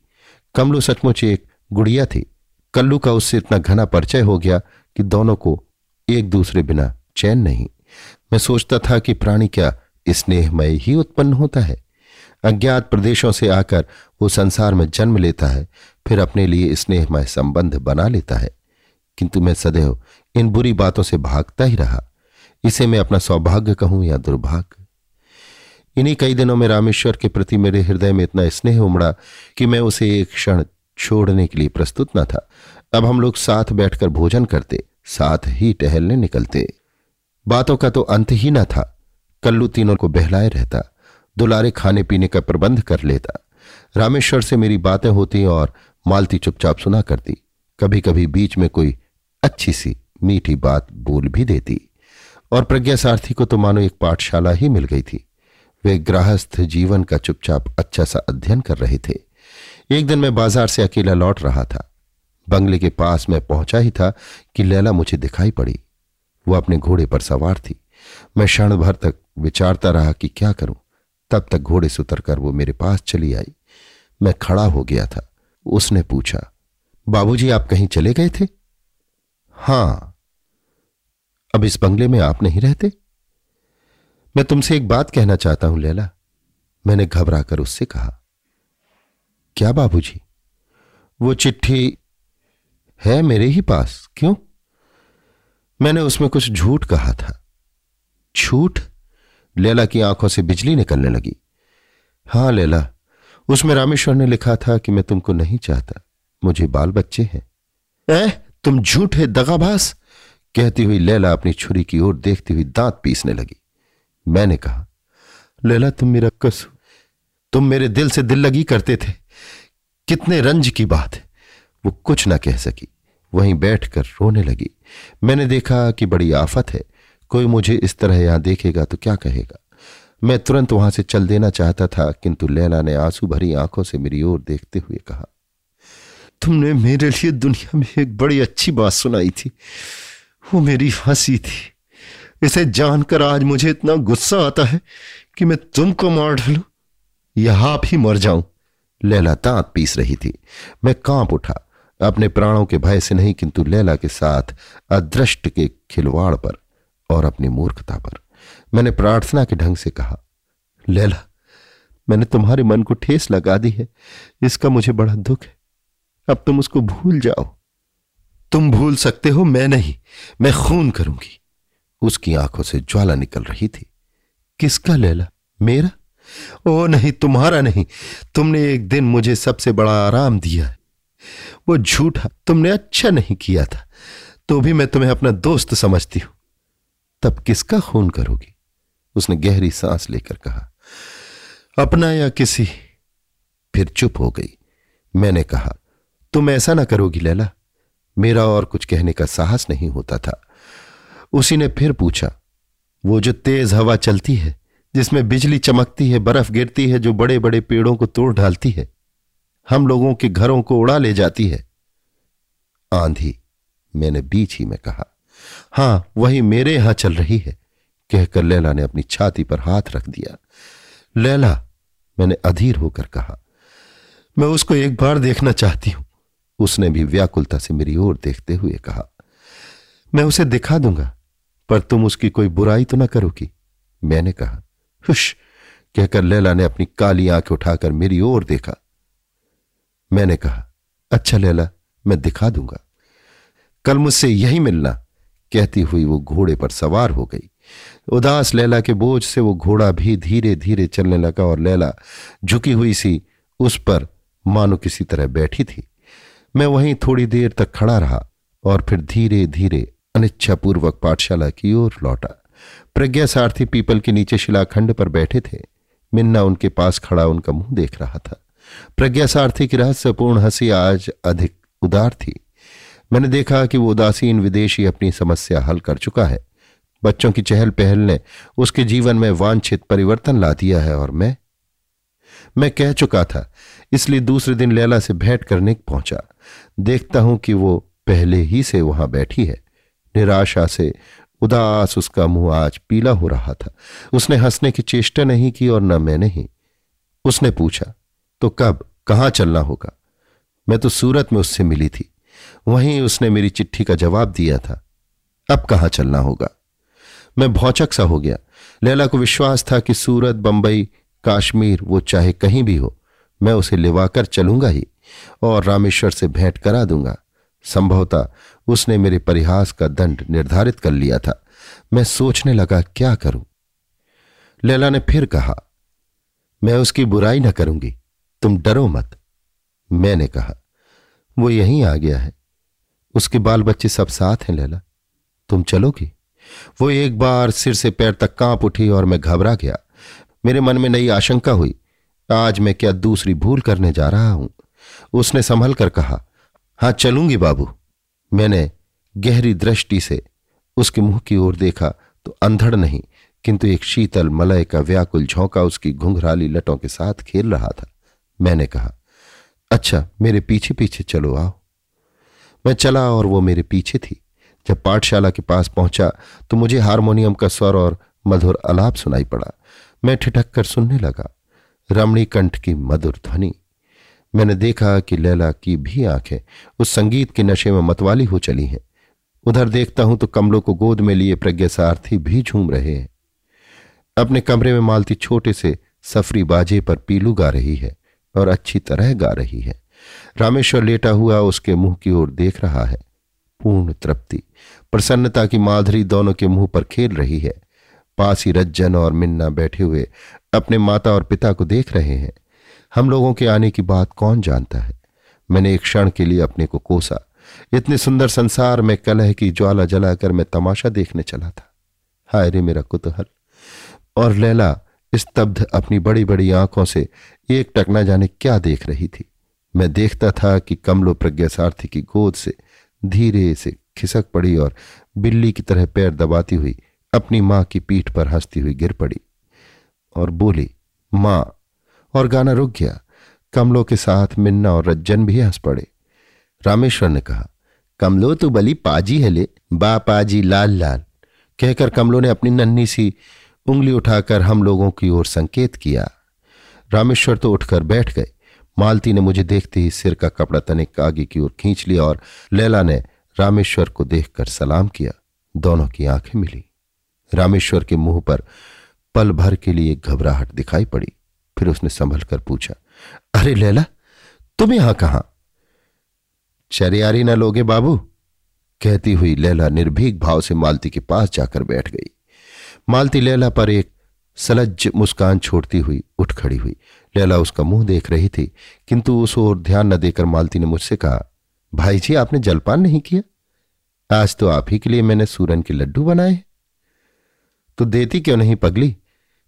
Speaker 1: कमलू सचमुच एक गुड़िया थी। कल्लू का उससे इतना घना परिचय हो गया कि दोनों को एक दूसरे बिना चैन नहीं। मैं सोचता था कि प्राणी क्या स्नेहमय ही उत्पन्न होता है। अज्ञात प्रदेशों से आकर वो संसार में जन्म लेता है, फिर अपने लिए स्नेहमय संबंध बना लेता है। किंतु मैं सदैव इन बुरी बातों से भागता ही रहा। इसे मैं अपना सौभाग्य कहूँ या दुर्भाग्य? इन्हीं कई दिनों में रामेश्वर के प्रति मेरे हृदय में इतना स्नेह उमड़ा कि मैं उसे एक क्षण छोड़ने के लिए प्रस्तुत न था। अब हम लोग साथ बैठकर भोजन करते, साथ ही टहलने निकलते। बातों का तो अंत ही न था। कल्लू तीनों को बहलाए रहता। दुलारे खाने पीने का प्रबंध कर लेता। रामेश्वर से मेरी बातें होती और मालती चुपचाप सुना करती। कभी कभी बीच में कोई अच्छी सी मीठी बात बोल भी देती। और प्रज्ञा सारथी को तो मानो एक पाठशाला ही मिल गई थी। वे गृहस्थ जीवन का चुपचाप अच्छा सा अध्ययन कर रहे थे। एक दिन मैं बाज़ार से अकेला लौट रहा था। बंगले के पास मैं पहुँचा ही था कि लैला मुझे दिखाई पड़ी। वह अपने घोड़े पर सवार थी। मैं क्षण भर तक विचारता रहा कि क्या करूँ। तब तक घोड़े से उतरकर वो मेरे पास चली आई। मैं खड़ा हो गया था। उसने पूछा, बाबूजी, आप कहीं चले गए थे? हाँ। अब इस बंगले में आप नहीं रहते? मैं तुमसे एक बात कहना चाहता हूँ, लैला। मैंने घबराकर उससे कहा, क्या बाबूजी? वो चिट्ठी है मेरे ही पास, क्यों? मैंने उसमें कुछ झूठ कहा था। झूठ? लैला की आँखों से बिजली निकलने लगी। हाँ लैला उसमें रामेश्वर ने लिखा था कि मैं तुमको नहीं चाहता। मुझे बाल बच्चे हैं। ए, तुम झूठ दगाबाज! कहती हुई लैला अपनी छुरी की ओर देखती हुई दांत पीसने लगी। मैंने कहा लैला तुम मेरा कस तुम मेरे दिल से दिल लगी करते थे। कितने रंज की बात वो कुछ ना कह सकी। वहीं बैठकर रोने लगी। मैंने देखा कि बड़ी आफत है। कोई मुझे इस तरह यहाँ देखेगा तो क्या कहेगा? मैं तुरंत वहाँ से चल देना चाहता था, किंतु लैला ने आँसू भरी आँखों से मेरी ओर देखते हुए कहा, तुमने मेरे लिए दुनिया में एक बड़ी अच्छी बात सुनाई थी। वो मेरी हँसी थी। इसे जानकर आज मुझे इतना गुस्सा आता है कि मैं तुमको मार डालू, या आप ही मर जाऊँ। लैला दांत पीस रही थी। मैं काँप उठा, अपने प्राणों के भय से नहीं, किंतु लैला के साथ अदृष्ट के खिलवाड़ पर और अपनी मूर्खता पर। मैंने प्रार्थना के ढंग से कहा, लैला, मैंने तुम्हारे मन को ठेस लगा दी है, इसका मुझे बड़ा दुख है। अब तुम उसको भूल जाओ। तुम भूल सकते हो, मैं नहीं, मैं खून करूँगी। उसकी आँखों से ज्वाला निकल रही थी। किसका लैला? मेरा? ओ नहीं, तुम्हारा नहीं। तुमने एक दिन मुझे सबसे बड़ा आराम दिया है। वो झूठा, तुमने अच्छा नहीं किया था। तो भी मैं तुम्हें अपना दोस्त समझती हूँ। तब किसका खून करोगी? उसने गहरी सांस लेकर कहा, अपना या किसी? फिर चुप हो गई। मैंने कहा, तुम ऐसा ना करोगी लैला। मेरा और कुछ कहने का साहस नहीं होता था। उसी ने फिर पूछा, वो जो तेज हवा चलती है, जिसमें बिजली चमकती है, बर्फ़ गिरती है, जो बड़े बड़े पेड़ों को तोड़ डालती है, हम लोगों के घरों को उड़ा ले जाती है। आंधी, मैंने बीच ही में कहा हाँ, वही मेरे यहाँ चल रही है, कहकर लैला ने अपनी छाती पर हाथ रख दिया। लैला, मैंने अधीर होकर कहा, मैं उसको एक बार देखना चाहती हूँ। उसने भी व्याकुलता से मेरी ओर देखते हुए कहा, मैं उसे दिखा दूँगा, पर तुम उसकी कोई बुराई तो ना करोगी। मैंने कहा, हुश, कहकर लैला ने अपनी काली आँख उठाकर मेरी ओर देखा। मैंने कहा अच्छा लैला, मैं दिखा दूँगा। कल मुझसे यही मिलना कहती हुई वो घोड़े पर सवार हो गई। उदास लैला के बोझ से वो घोड़ा भी धीरे धीरे चलने लगा और लैला झुकी हुई सी उस पर मानो किसी तरह बैठी थी। मैं वहीं थोड़ी देर तक खड़ा रहा और फिर धीरे धीरे अनिच्छापूर्वक पाठशाला की ओर लौटा। प्रज्ञा सारथी पीपल के नीचे शिलाखंड पर बैठे थे। मिन्ना उनके पास खड़ा उनका मुँह देख रहा था। प्रज्ञा सारथी की रहस्यपूर्ण हँसी आज अधिक उदार थी। मैंने देखा कि वो उदासीन विदेशी अपनी समस्या हल कर चुका है। बच्चों की चहल पहल ने उसके जीवन में वांछित परिवर्तन ला दिया है और मैं मैं कह चुका था, इसलिए दूसरे दिन लैला से भेंट करने पहुँचा। देखता हूँ कि वो पहले ही से वहाँ बैठी है। निराशा से उदास उसका मुँह आज पीला हो रहा था। उसने हंसने की चेष्टा नहीं की और न मैंने ही उसने पूछा तो कब, कहाँ चलना होगा? मैं तो सूरत में उससे मिली थी। वहीं उसने मेरी चिट्ठी का जवाब दिया था। अब कहाँ चलना होगा? मैं भौचक सा हो गया। लैला को विश्वास था कि सूरत, बंबई, काश्मीर, वो चाहे कहीं भी हो, मैं उसे लिवाकर चलूँगा ही और रामेश्वर से भेंट करा दूँगा। संभवतः उसने मेरे परिहास का दंड निर्धारित कर लिया था। मैं सोचने लगा, क्या करूँ? लैला ने फिर कहा, मैं उसकी बुराई न करूँगी। तुम डरो मत। मैंने कहा, वो यहीं आ गया है। उसके बाल बच्चे सब साथ हैं, लैला। तुम चलोगी। वो एक बार सिर से पैर तक काँप उठी और मैं घबरा गया। मेरे मन में नई आशंका हुई। आज मैं क्या दूसरी भूल करने जा रहा हूँ? उसने संभल कर कहा, हाँ, चलूँगी बाबू। मैंने गहरी दृष्टि से उसके मुँह की ओर देखा तो अंधड़ नहीं, किंतु एक शीतल मलय का व्याकुल झोंका उसकी घुंघराली लटों के साथ खेल रहा था। मैंने कहा अच्छा मेरे पीछे पीछे चलो आओ। मैं चला और वो मेरे पीछे थी। जब पाठशाला के पास पहुँचा तो मुझे हारमोनियम का स्वर और मधुर अलाप सुनाई पड़ा। मैं ठिठक कर सुनने लगा। रमणी कंठ की मधुर ध्वनि। मैंने देखा कि लैला की भी आँखें उस संगीत के नशे में मतवाली हो चली हैं। उधर देखता हूँ तो कमलों को गोद में लिए प्रज्ञा सारथी भी झूम रहे हैं। अपने कमरे में मालती छोटे से सफरी बाजे पर पीलू गा रही है और अच्छी तरह गा रही है। रामेश्वर लेटा हुआ उसके मुँह की ओर देख रहा है। पूर्ण तृप्ति। प्रसन्नता की माधुरी दोनों के मुँह पर खेल रही है। पास ही रज्जन और मिन्ना बैठे हुए अपने माता और पिता को देख रहे हैं। हम लोगों के आने की बात कौन जानता है? मैंने एक क्षण के लिए अपने को कोसा। इतने सुंदर संसार में कलह की ज्वाला जलाकर मैं तमाशा देखने चला था। हाय रे मेरा कुतूहल। और लैला स्तब्ध अपनी बड़ी बड़ी आँखों से एक टक न जाने क्या देख रही थी? मैं देखता था कि कमलो प्रज्ञा सारथी की गोद से धीरे से खिसक पड़ी और बिल्ली की तरह पैर दबाती हुई अपनी माँ की पीठ पर हंसती हुई गिर पड़ी और बोली, माँ। और गाना रुक गया। कमलो के साथ मिन्ना और रज्जन भी हंस पड़े। रामेश्वर ने कहा, कमलो तो बली पाजी है ले। बा पाजी, लाल लाल। कहकर कमलो ने अपनी नन्ही सी उंगली उठाकर हम लोगों की ओर संकेत किया। रामेश्वर तो उठकर बैठ गए। मालती ने मुझे देखते ही सिर का कपड़ा तनिक आगे की ओर खींच लिया और लैला ने रामेश्वर को देखकर सलाम किया। दोनों की आँखें मिली। रामेश्वर के मुँह पर पल भर के लिए घबराहट दिखाई पड़ी। फिर उसने संभल कर पूछा, अरे लैला, तुम यहाँ कहाँ? चरियारी न लोगे बाबू, कहती हुई लैला निर्भीक भाव से मालती के पास जाकर बैठ गई। मालती लैला पर एक सलज्ज मुस्कान छोड़ती हुई उठ खड़ी हुई। लैला उसका मुँह देख रही थी, किंतु उस ओर ध्यान न देकर मालती ने मुझसे कहा, भाई जी, आपने जलपान नहीं किया? आज तो आप ही के लिए मैंने सूरन के लड्डू बनाए। तो देती क्यों नहीं पगली?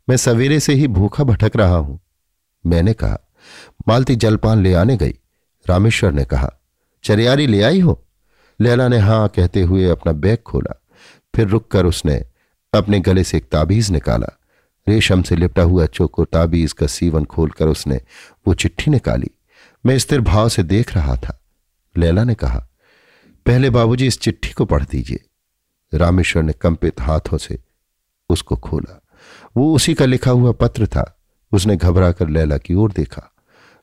Speaker 1: मैं सवेरे से ही भूखा भटक रहा हूँ। मैंने कहा, मालती जलपान ले आने गई। रामेश्वर ने कहा, चरियारी ले आई हो? लैला ने हाँ कहते हुए अपना बैग खोला। फिर रुककर उसने अपने गले से एक ताबीज निकाला। रेशम से लिपटा हुआ चोको ताबीज का सीवन खोलकर उसने, वो चिट्ठी निकाली। मैं स्थिर भाव से देख रहा था। लैला ने कहा, पहले बाबूजी इस चिट्ठी को पढ़ दीजिए। रामेश्वर ने कंपित हाथों से उसको खोला। वो उसी का लिखा हुआ पत्र था। उसने घबरा कर लैला की ओर देखा।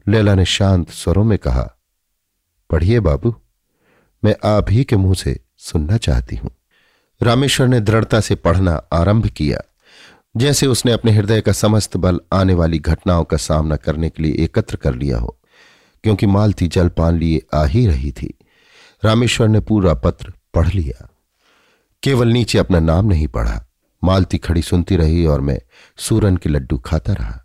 Speaker 1: लैला ने शांत स्वरों में कहा, पढ़िए बाबू, मैं आप ही के मुँह से सुनना चाहती हूँ। रामेश्वर ने दृढ़ता से पढ़ना आरंभ किया। जैसे उसने अपने हृदय का समस्त बल आने वाली घटनाओं का सामना करने के लिए एकत्र कर लिया हो, क्योंकि मालती जलपान लिए आ ही रही थी। रामेश्वर ने पूरा पत्र पढ़ लिया। केवल नीचे अपना नाम नहीं पढ़ा। मालती खड़ी सुनती रही और मैं सूरन के लड्डू खाता रहा।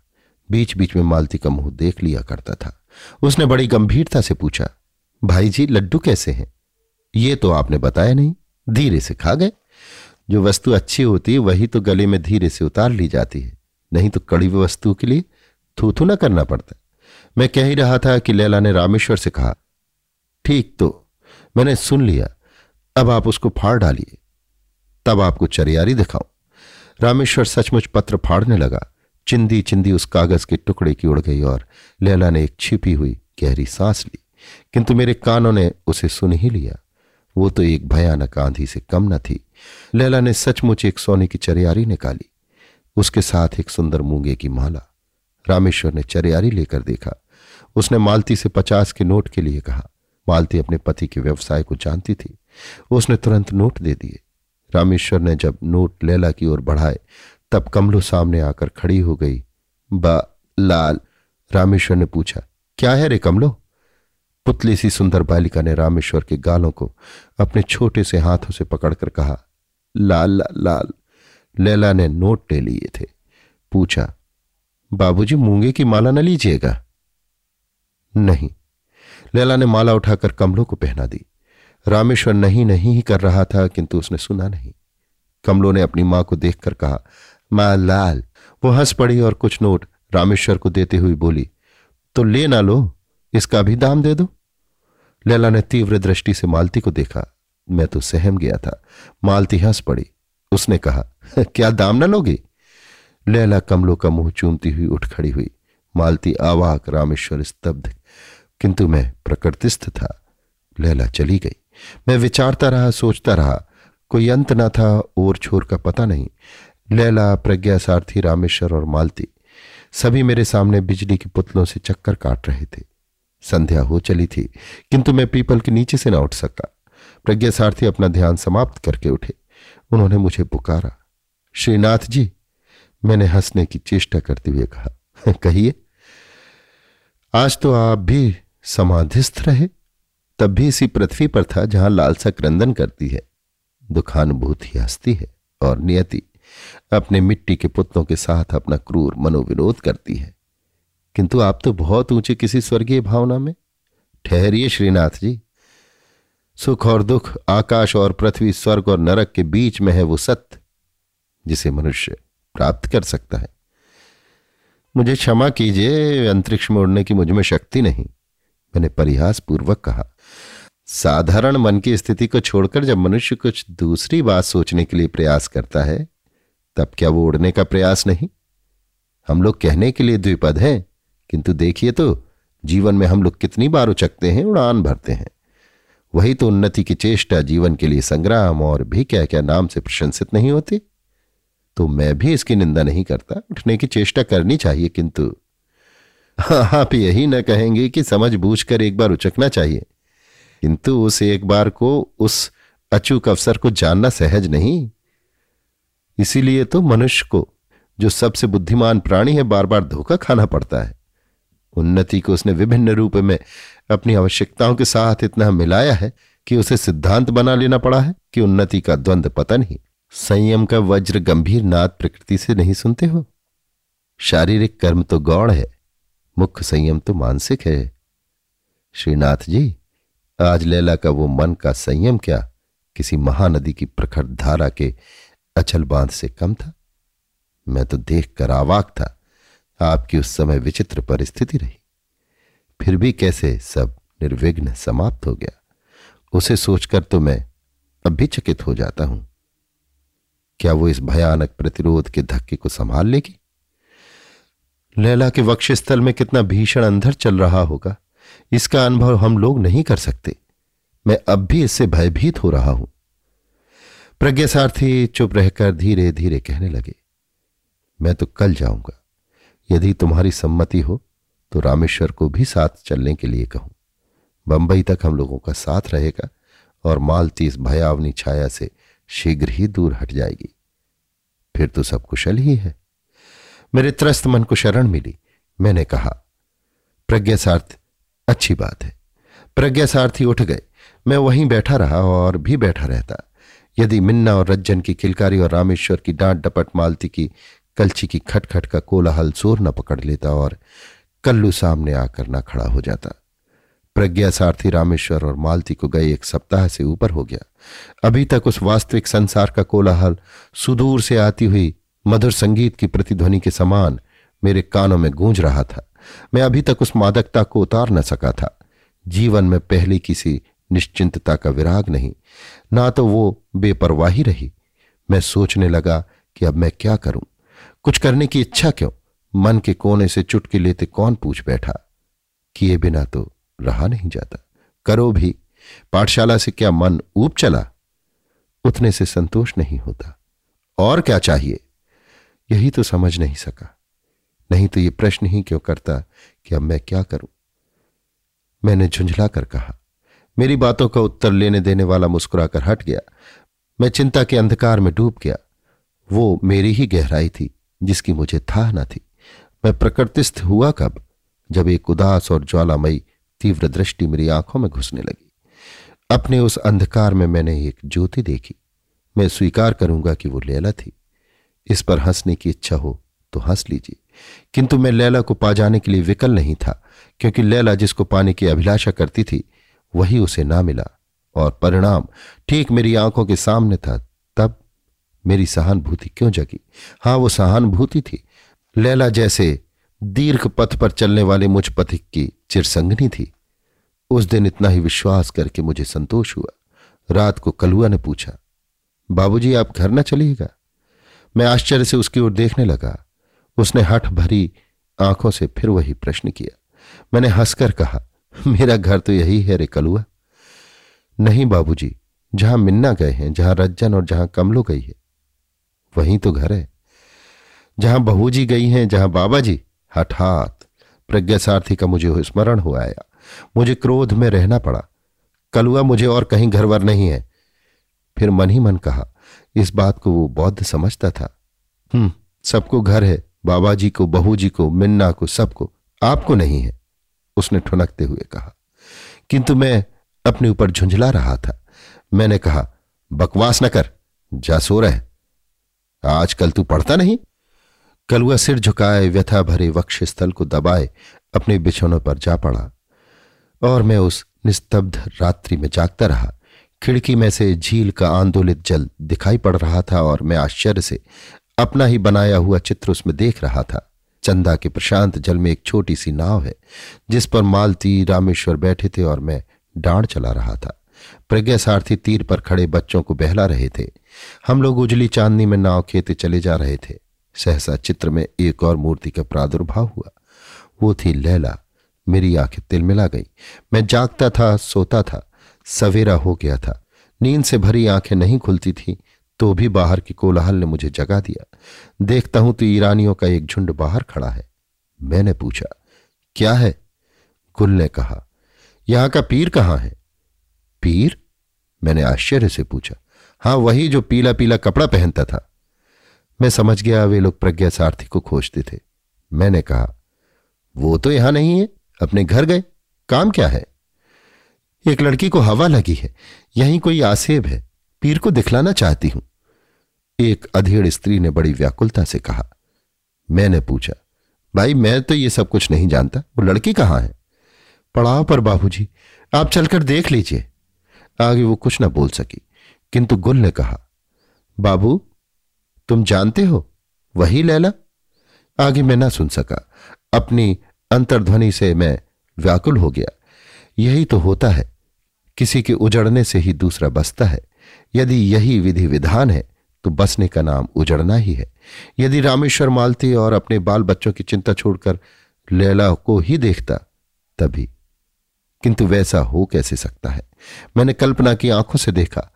Speaker 1: बीच बीच में मालती का मुँह देख लिया करता था। उसने बड़ी गंभीरता से पूछा, भाई जी, लड्डू कैसे हैं? ये तो आपने बताया नहीं। धीरे से खा गए? जो वस्तु अच्छी होती है वही तो गले में धीरे से उतार ली जाती है। नहीं तो कड़ी वस्तु के लिए थूथू ना करना पड़ता मैं कह ही रहा था कि लैला ने रामेश्वर से कहा, ठीक तो मैंने सुन लिया। अब आप उसको फाड़ डालिए। तब आपको चरियारी दिखाऊँ। रामेश्वर सचमुच पत्र फाड़ने लगा। चिंदी चिंदी उस कागज़ के टुकड़े की उड़ गई और लैला ने एक छिपी हुई गहरी सांस ली। किंतु मेरे कानों ने उसे सुन ही लिया। वो तो एक भयानक आंधी से कम न थी। लैला ने सचमुच एक सोने की चरियारी निकाली। उसके साथ एक सुंदर मूँगे की माला। रामेश्वर ने चरियारी लेकर देखा। उसने मालती से पचास के नोट के लिए कहा। मालती अपने पति के व्यवसाय को जानती थी। उसने तुरंत नोट दे दिए। रामेश्वर ने जब नोट लैला की ओर बढ़ाए, तब कमलो सामने आकर खड़ी हो गई। बा, लाल, रामेश्वर ने पूछा, क्या है रे कमलो? पुतली सी सुंदर बालिका ने रामेश्वर के गालों को अपने छोटे से हाथों से पकड़कर कहा लाल लाल लाल लैला ने नोट ले लिए थे। पूछा, बाबूजी, मूँगे की माला न लीजिएगा? नहीं। लैला ने माला उठाकर कमलों को पहना दी। रामेश्वर नहीं नहीं ही कर रहा था, किंतु उसने सुना नहीं। कमलों ने अपनी माँ को देखकर कहा, माँ लाल। वो हंस पड़ी और कुछ नोट रामेश्वर को देते हुए बोली तो ले ना लो, इसका भी दाम दे दो। लैला ने तीव्र दृष्टि से मालती को देखा। मैं तो सहम गया था। मालती हंस पड़ी। उसने कहा, क्या दाम ना लोगे? लैला कमलों का मुँह चूमती हुई उठ खड़ी हुई। मालती आवाक रामेश्वर स्तब्ध, किंतु मैं प्रकृतिस्थ था। लैला चली गई। मैं विचारता रहा, सोचता रहा, कोई अंत न था, और छोर का पता नहीं। लैला प्रज्ञा सारथी रामेश्वर और मालती, सभी मेरे सामने बिजली के पुतलों से चक्कर काट रहे थे। संध्या हो चली थी, किंतु मैं पीपल के नीचे से न उठ सका। प्रज्ञा सारथी अपना ध्यान समाप्त करके उठे। उन्होंने मुझे पुकारा, श्रीनाथ जी, मैंने हंसने की चेष्टा करते हुए कहा, कहिए, आज तो आप भी समाधिस्थ रहे, तब भी इसी पृथ्वी पर था जहाँ लालसा क्रंदन करती है, दुखानुभूति हंसती है और नियति अपने मिट्टी के पुतलों के साथ अपना क्रूर मनोविरोध करती है। किंतु आप तो बहुत ऊँचे किसी स्वर्गीय भावना में। ठहरिए श्रीनाथ जी। सुख और दुख, आकाश और पृथ्वी, स्वर्ग और नरक के बीच में है वो सत्य, जिसे मनुष्य प्राप्त कर सकता है। मुझे क्षमा कीजिए, अंतरिक्ष में उड़ने की मुझमें शक्ति नहीं, मैंने परिहास पूर्वक कहा। साधारण मन की स्थिति को छोड़कर जब मनुष्य कुछ दूसरी बात सोचने के लिए प्रयास करता है, तब क्या वो उड़ने का प्रयास नहीं? हम लोग कहने के लिए द्विपद हैं, किंतु देखिए तो जीवन में हम लोग कितनी बार उचकते हैं, उड़ान भरते हैं। वही तो उन्नति की चेष्टा जीवन के लिए संग्राम और भी क्या क्या नाम से प्रशंसित नहीं होती। तो मैं भी इसकी निंदा नहीं करता। उठने की चेष्टा करनी चाहिए, किंतु आप यही न कहेंगे कि समझ बूझ कर एक बार उचकना चाहिए। किंतु उस एक बार को, उस अचूक अवसर को जानना सहज नहीं। इसीलिए तो मनुष्य को, जो सबसे बुद्धिमान प्राणी है बार बार धोखा खाना पड़ता है। उन्नति को उसने विभिन्न रूप में अपनी आवश्यकताओं के साथ इतना मिलाया है कि उसे सिद्धांत बना लेना पड़ा है कि उन्नति का द्वंद पतन ही संयम का वज्र गंभीर नाद प्रकृति से नहीं सुनते हो। शारीरिक कर्म तो गौड़ है मुख्य संयम तो मानसिक है। श्रीनाथ जी, आज लैला का वो मन का संयम क्या किसी महानदी की प्रखर धारा के अचल बाँध से कम था? मैं तो देख कर आवाक था, आपकी उस समय विचित्र परिस्थिति रही। फिर भी कैसे सब निर्विघ्न समाप्त हो गया? उसे सोचकर तो मैं अब भी चकित हो जाता हूँ। क्या वो इस भयानक प्रतिरोध के धक्के को संभाल लेगी? लैला के वक्षस्थल में कितना भीषण अंधर चल रहा होगा। इसका अनुभव हम लोग नहीं कर सकते। मैं अब भी इससे भयभीत हो रहा हूँ। प्रज्ञा सारथी चुप रहकर धीरे धीरे कहने लगे, मैं तो कल जाऊँगा। यदि तुम्हारी सम्मति हो तो रामेश्वर को भी साथ चलने के लिए कहूँ। बंबई तक हम लोगों का साथ रहेगा और मालती इस भयावनी छाया से शीघ्र ही दूर हट जाएगी। फिर तो सब कुशल ही है। मेरे त्रस्त मन को शरण मिली। मैंने कहा प्रज्ञा सार्थ अच्छी बात है। प्रज्ञा सारथी उठ गए। मैं वहीं बैठा रहा और भी बैठा रहता। यदि मिन्ना और रज्जन की किलकारी और रामेश्वर की डांट डपट मालती की कलची की खटखट का कोलाहल ज़ोर न पकड़ लेता और कल्लू सामने आकर ना खड़ा हो जाता। प्रज्ञा सारथी रामेश्वर और मालती को गए एक सप्ताह से ऊपर हो गया। अभी तक उस वास्तविक संसार का कोलाहल सुदूर से आती हुई मधुर संगीत की प्रतिध्वनि के समान मेरे कानों में गूंज रहा था। मैं अभी तक उस मादकता को उतार न सका था। जीवन में पहली किसी निश्चिंतता का विराग नहीं। ना तो वो बेपरवाही रही। मैं सोचने लगा कि अब मैं क्या करूँ? कुछ करने की इच्छा क्यों? मन के कोने से चुटकी लेते कौन पूछ बैठा? किए बिना तो रहा नहीं जाता। करो भी। पाठशाला से क्या मन ऊप चला? उतने से संतोष नहीं होता। और क्या चाहिए? यही तो समझ नहीं सका। नहीं तो ये प्रश्न ही क्यों करता कि अब मैं क्या करूँ? मैंने झुंझला कर कहा। मेरी बातों का उत्तर लेने देने वाला मुस्कुराकर हट गया। मैं चिंता के अंधकार में डूब गया। वो मेरी ही गहराई थी, जिसकी मुझे था ना थी। मैं प्रकृतिस्थ हुआ कब, जब एक उदास और ज्वालामयी तीव्र दृष्टि मेरी आँखों में घुसने लगी। अपने उस अंधकार में मैंने एक ज्योति देखी। मैं स्वीकार करूँगा कि वो लैला थी। इस पर हंसने की इच्छा हो तो हंस लीजिए। किंतु मैं लैला को पा जाने के लिए विकल नहीं था, क्योंकि लैला जिसको पाने की अभिलाषा करती थी, वही उसे ना मिला। और परिणाम ठीक मेरी आँखों के सामने था, तब मेरी सहानुभूति क्यों जगी? हाँ, वो सहानुभूति थी लैला जैसे दीर्घ पथ पर चलने वाले मुझ पथिक की चिरसंगनी थी। उस दिन इतना ही विश्वास करके मुझे संतोष हुआ। रात को कलुआ ने पूछा, बाबूजी, आप घर न चलिएगा? मैं आश्चर्य से उसकी ओर देखने लगा। उसने हठ भरी आँखों से फिर वही प्रश्न किया। मैंने हंसकर कहा, मेरा घर तो यही है रे कलुआ। नहीं बाबूजी, जहाँ मिन्ना गए हैं, जहाँ रज्जन और जहाँ कमलो गई है, वहीं तो घर है। जहाँ बहू जी गई हैं, जहाँ बाबा जी हठात प्रज्ञा सारथी का मुझे स्मरण हो आया। मुझे क्रोध में रहना पड़ा। कलुआ मुझे और कहीं घरवर नहीं है। फिर मन ही मन कहा, इस बात को वो बौद्ध समझता था। हम्म सबको घर है बाबा जी को बहू जी को, मिन्ना को, सबको। आपको नहीं है, उसने ठुनकते हुए कहा। किंतु मैं अपने ऊपर झुंझला रहा था। मैंने कहा, बकवास न कर जा सो रहे आजकल तू पढ़ता नहीं? कलुआ सिर झुकाए, व्यथा भरे वक्ष स्थल को दबाए, अपने बिछौनों पर जा पड़ा। और मैं उस निस्तब्ध रात्रि में जागता रहा। खिड़की में से झील का आंदोलित जल दिखाई पड़ रहा था और मैं आश्चर्य से अपना ही बनाया हुआ चित्र उसमें देख रहा था। चंदा के प्रशांत जल में एक छोटी सी नाव है, जिस पर मालती रामेश्वर बैठे थे और मैं डांड चला रहा था। प्रज्ञा सारथी तीर पर खड़े बच्चों को बहला रहे थे। हम लोग उजली चांदनी में नाव खेते चले जा रहे थे। सहसा चित्र में एक और मूर्ति का प्रादुर्भाव हुआ। वो थी लैला। मेरी आँखें तिलमिला गई। मैं जागता था, सोता था। सवेरा हो गया था। नींद से भरी आँखें नहीं खुलती थी तो भी बाहर की कोलाहल ने मुझे जगा दिया। देखता हूँ तो ईरानियों का एक झुंड बाहर खड़ा है। मैंने पूछा, क्या है? गुल ने कहा, यहाँ का पीर कहाँ है? पीर? मैंने आश्चर्य से पूछा, हाँ, वही जो पीला पीला कपड़ा पहनता था। मैं समझ गया वे लोग प्रज्ञा सारथी को खोजते थे। मैंने कहा, वो तो यहाँ नहीं है, अपने घर गए, काम क्या है? एक लड़की को हवा लगी है, यहीं कोई आसेब है, पीर को दिखलाना चाहती हूँ। एक अधेड़ स्त्री ने बड़ी व्याकुलता से कहा, मैंने पूछा, भाई, मैं तो ये सब कुछ नहीं जानता, वो लड़की कहाँ है? पड़ाव पर, बाबूजी, आप चलकर देख लीजिए। आगे वो कुछ ना बोल सकी, किंतु गुल ने कहा, बाबू तुम जानते हो? वही लैला। आगे मैं ना सुन सका। अपनी अंतर्ध्वनि से मैं व्याकुल हो गया। यही तो होता है। किसी के उजड़ने से ही दूसरा बसता है। यदि यही विधि विधान है तो बसने का नाम उजड़ना ही है। यदि रामेश्वर मालती और अपने बाल बच्चों की चिंता छोड़कर लैला को ही देखता, तभी। किंतु वैसा हो कैसे सकता है? मैंने कल्पना की आँखों से देखा।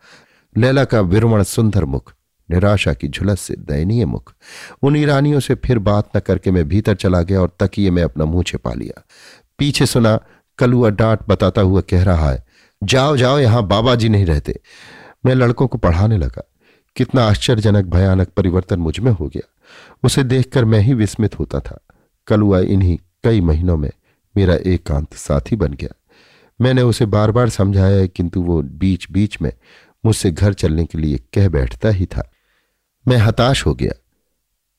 Speaker 1: लैला का विरमण सुंदर मुख निराशा की झुलस से दयनीय मुख। उन ईरानियों से फिर बात न करके मैं भीतर चला गया और तकिए में अपना मुँह छिपा लिया। पीछे सुना, कलुआ डांट बताता हुआ कह रहा है, जाओ जाओ, यहाँ बाबा जी नहीं रहते। मैं लड़कों को पढ़ाने लगा। कितना आश्चर्यजनक, भयानक परिवर्तन मुझमें हो गया। उसे देखकर मैं ही विस्मित होता था। कलुआ इन्हीं कई महीनों में मेरा एकांत साथी बन गया। मैंने उसे बार बार समझाया, किंतु वो बीच बीच में मुझसे घर चलने के लिए कह बैठता ही था। मैं हताश हो गया।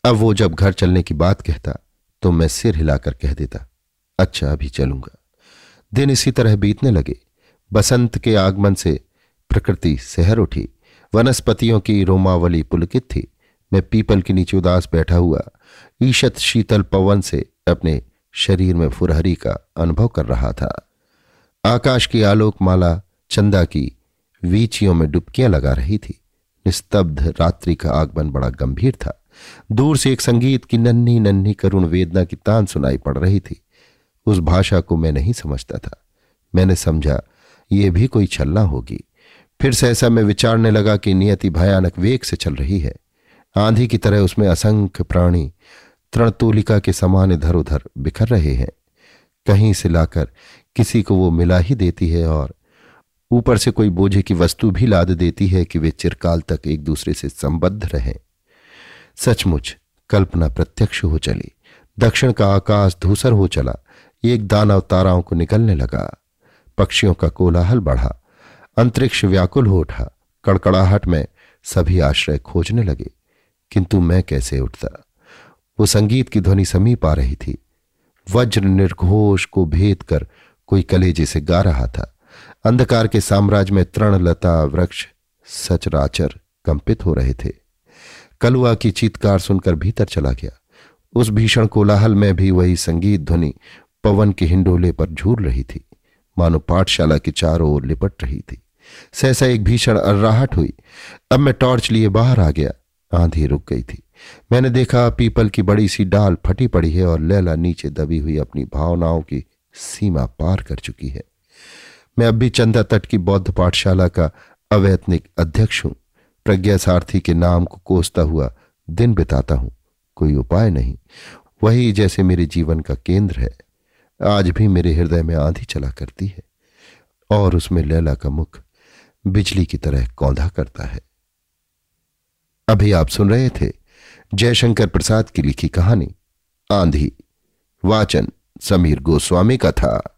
Speaker 1: अब वो जब घर चलने की बात कहता तो मैं सिर हिलाकर कह देता अच्छा अभी चलूँगा। दिन इसी तरह बीतने लगे। बसंत के आगमन से प्रकृति सहर उठी। वनस्पतियों की रोमावली पुलकित थी। मैं पीपल के नीचे उदास बैठा हुआ ईशत शीतल पवन से अपने शरीर में फुरहरी का अनुभव कर रहा था। आकाश की आलोकमाला चंदा की वीचियों में डुबकियाँ लगा रही थी। निस्तब्ध रात्रि का आगमन बड़ा गंभीर था। दूर से एक संगीत की नन्ही नन्ही करुण वेदना की तान सुनाई पड़ रही थी। उस भाषा को मैं नहीं समझता था। मैंने समझा, ये भी कोई छलना होगी। फिर सहसा मैं विचारने लगा कि नियति भयानक वेग से चल रही है। आंधी की तरह उसमें असंख्य प्राणी तृणतूलिका के समान इधर उधर बिखर रहे हैं। कहीं से लाकर किसी को वो मिला ही देती है और ऊपर से कोई बोझे की वस्तु भी लाद देती है कि वे चिरकाल तक एक दूसरे से संबद्ध रहें। सचमुच, कल्पना प्रत्यक्ष हो चली। दक्षिण का आकाश धूसर हो चला। एक दानव ताराओं को निकलने लगा। पक्षियों का कोलाहल बढ़ा। अंतरिक्ष व्याकुल हो उठा। कड़कड़ाहट में सभी आश्रय खोजने लगे। किंतु मैं कैसे उठता? वो संगीत की ध्वनि समीप आ रही थी। वज्र निर्घोष को भेद कर कोई कलेजे से गा रहा था। अंधकार के साम्राज्य में तृण लता वृक्ष सचराचर कंपित हो रहे थे। कलुआ की चीतकार सुनकर भीतर चला गया। उस भीषण कोलाहल में भी वही संगीत ध्वनि पवन के हिंडोले पर झूल रही थी। मानो पाठशाला के चारों ओर लिपट रही थी। सहसा एक भीषण अर्राहट हुई। अब मैं टॉर्च लिए बाहर आ गया। आंधी रुक गई थी। मैंने देखा पीपल की बड़ी सी डाल फटी पड़ी है और लैला नीचे दबी हुई अपनी भावनाओं की सीमा पार कर चुकी है। मैं अब भी चंदा तट की बौद्ध पाठशाला का अवैतनिक अध्यक्ष हूँ। प्रज्ञा सारथी के नाम को कोसता हुआ दिन बिताता हूँ। कोई उपाय नहीं। वही जैसे मेरे जीवन का केंद्र है, आज भी मेरे हृदय में आंधी चला करती है और उसमें लैला का मुख बिजली की तरह कौंधा करता है। अभी आप सुन रहे थे जयशंकर प्रसाद की लिखी कहानी, आंधी, वाचन, समीर गोस्वामी का था।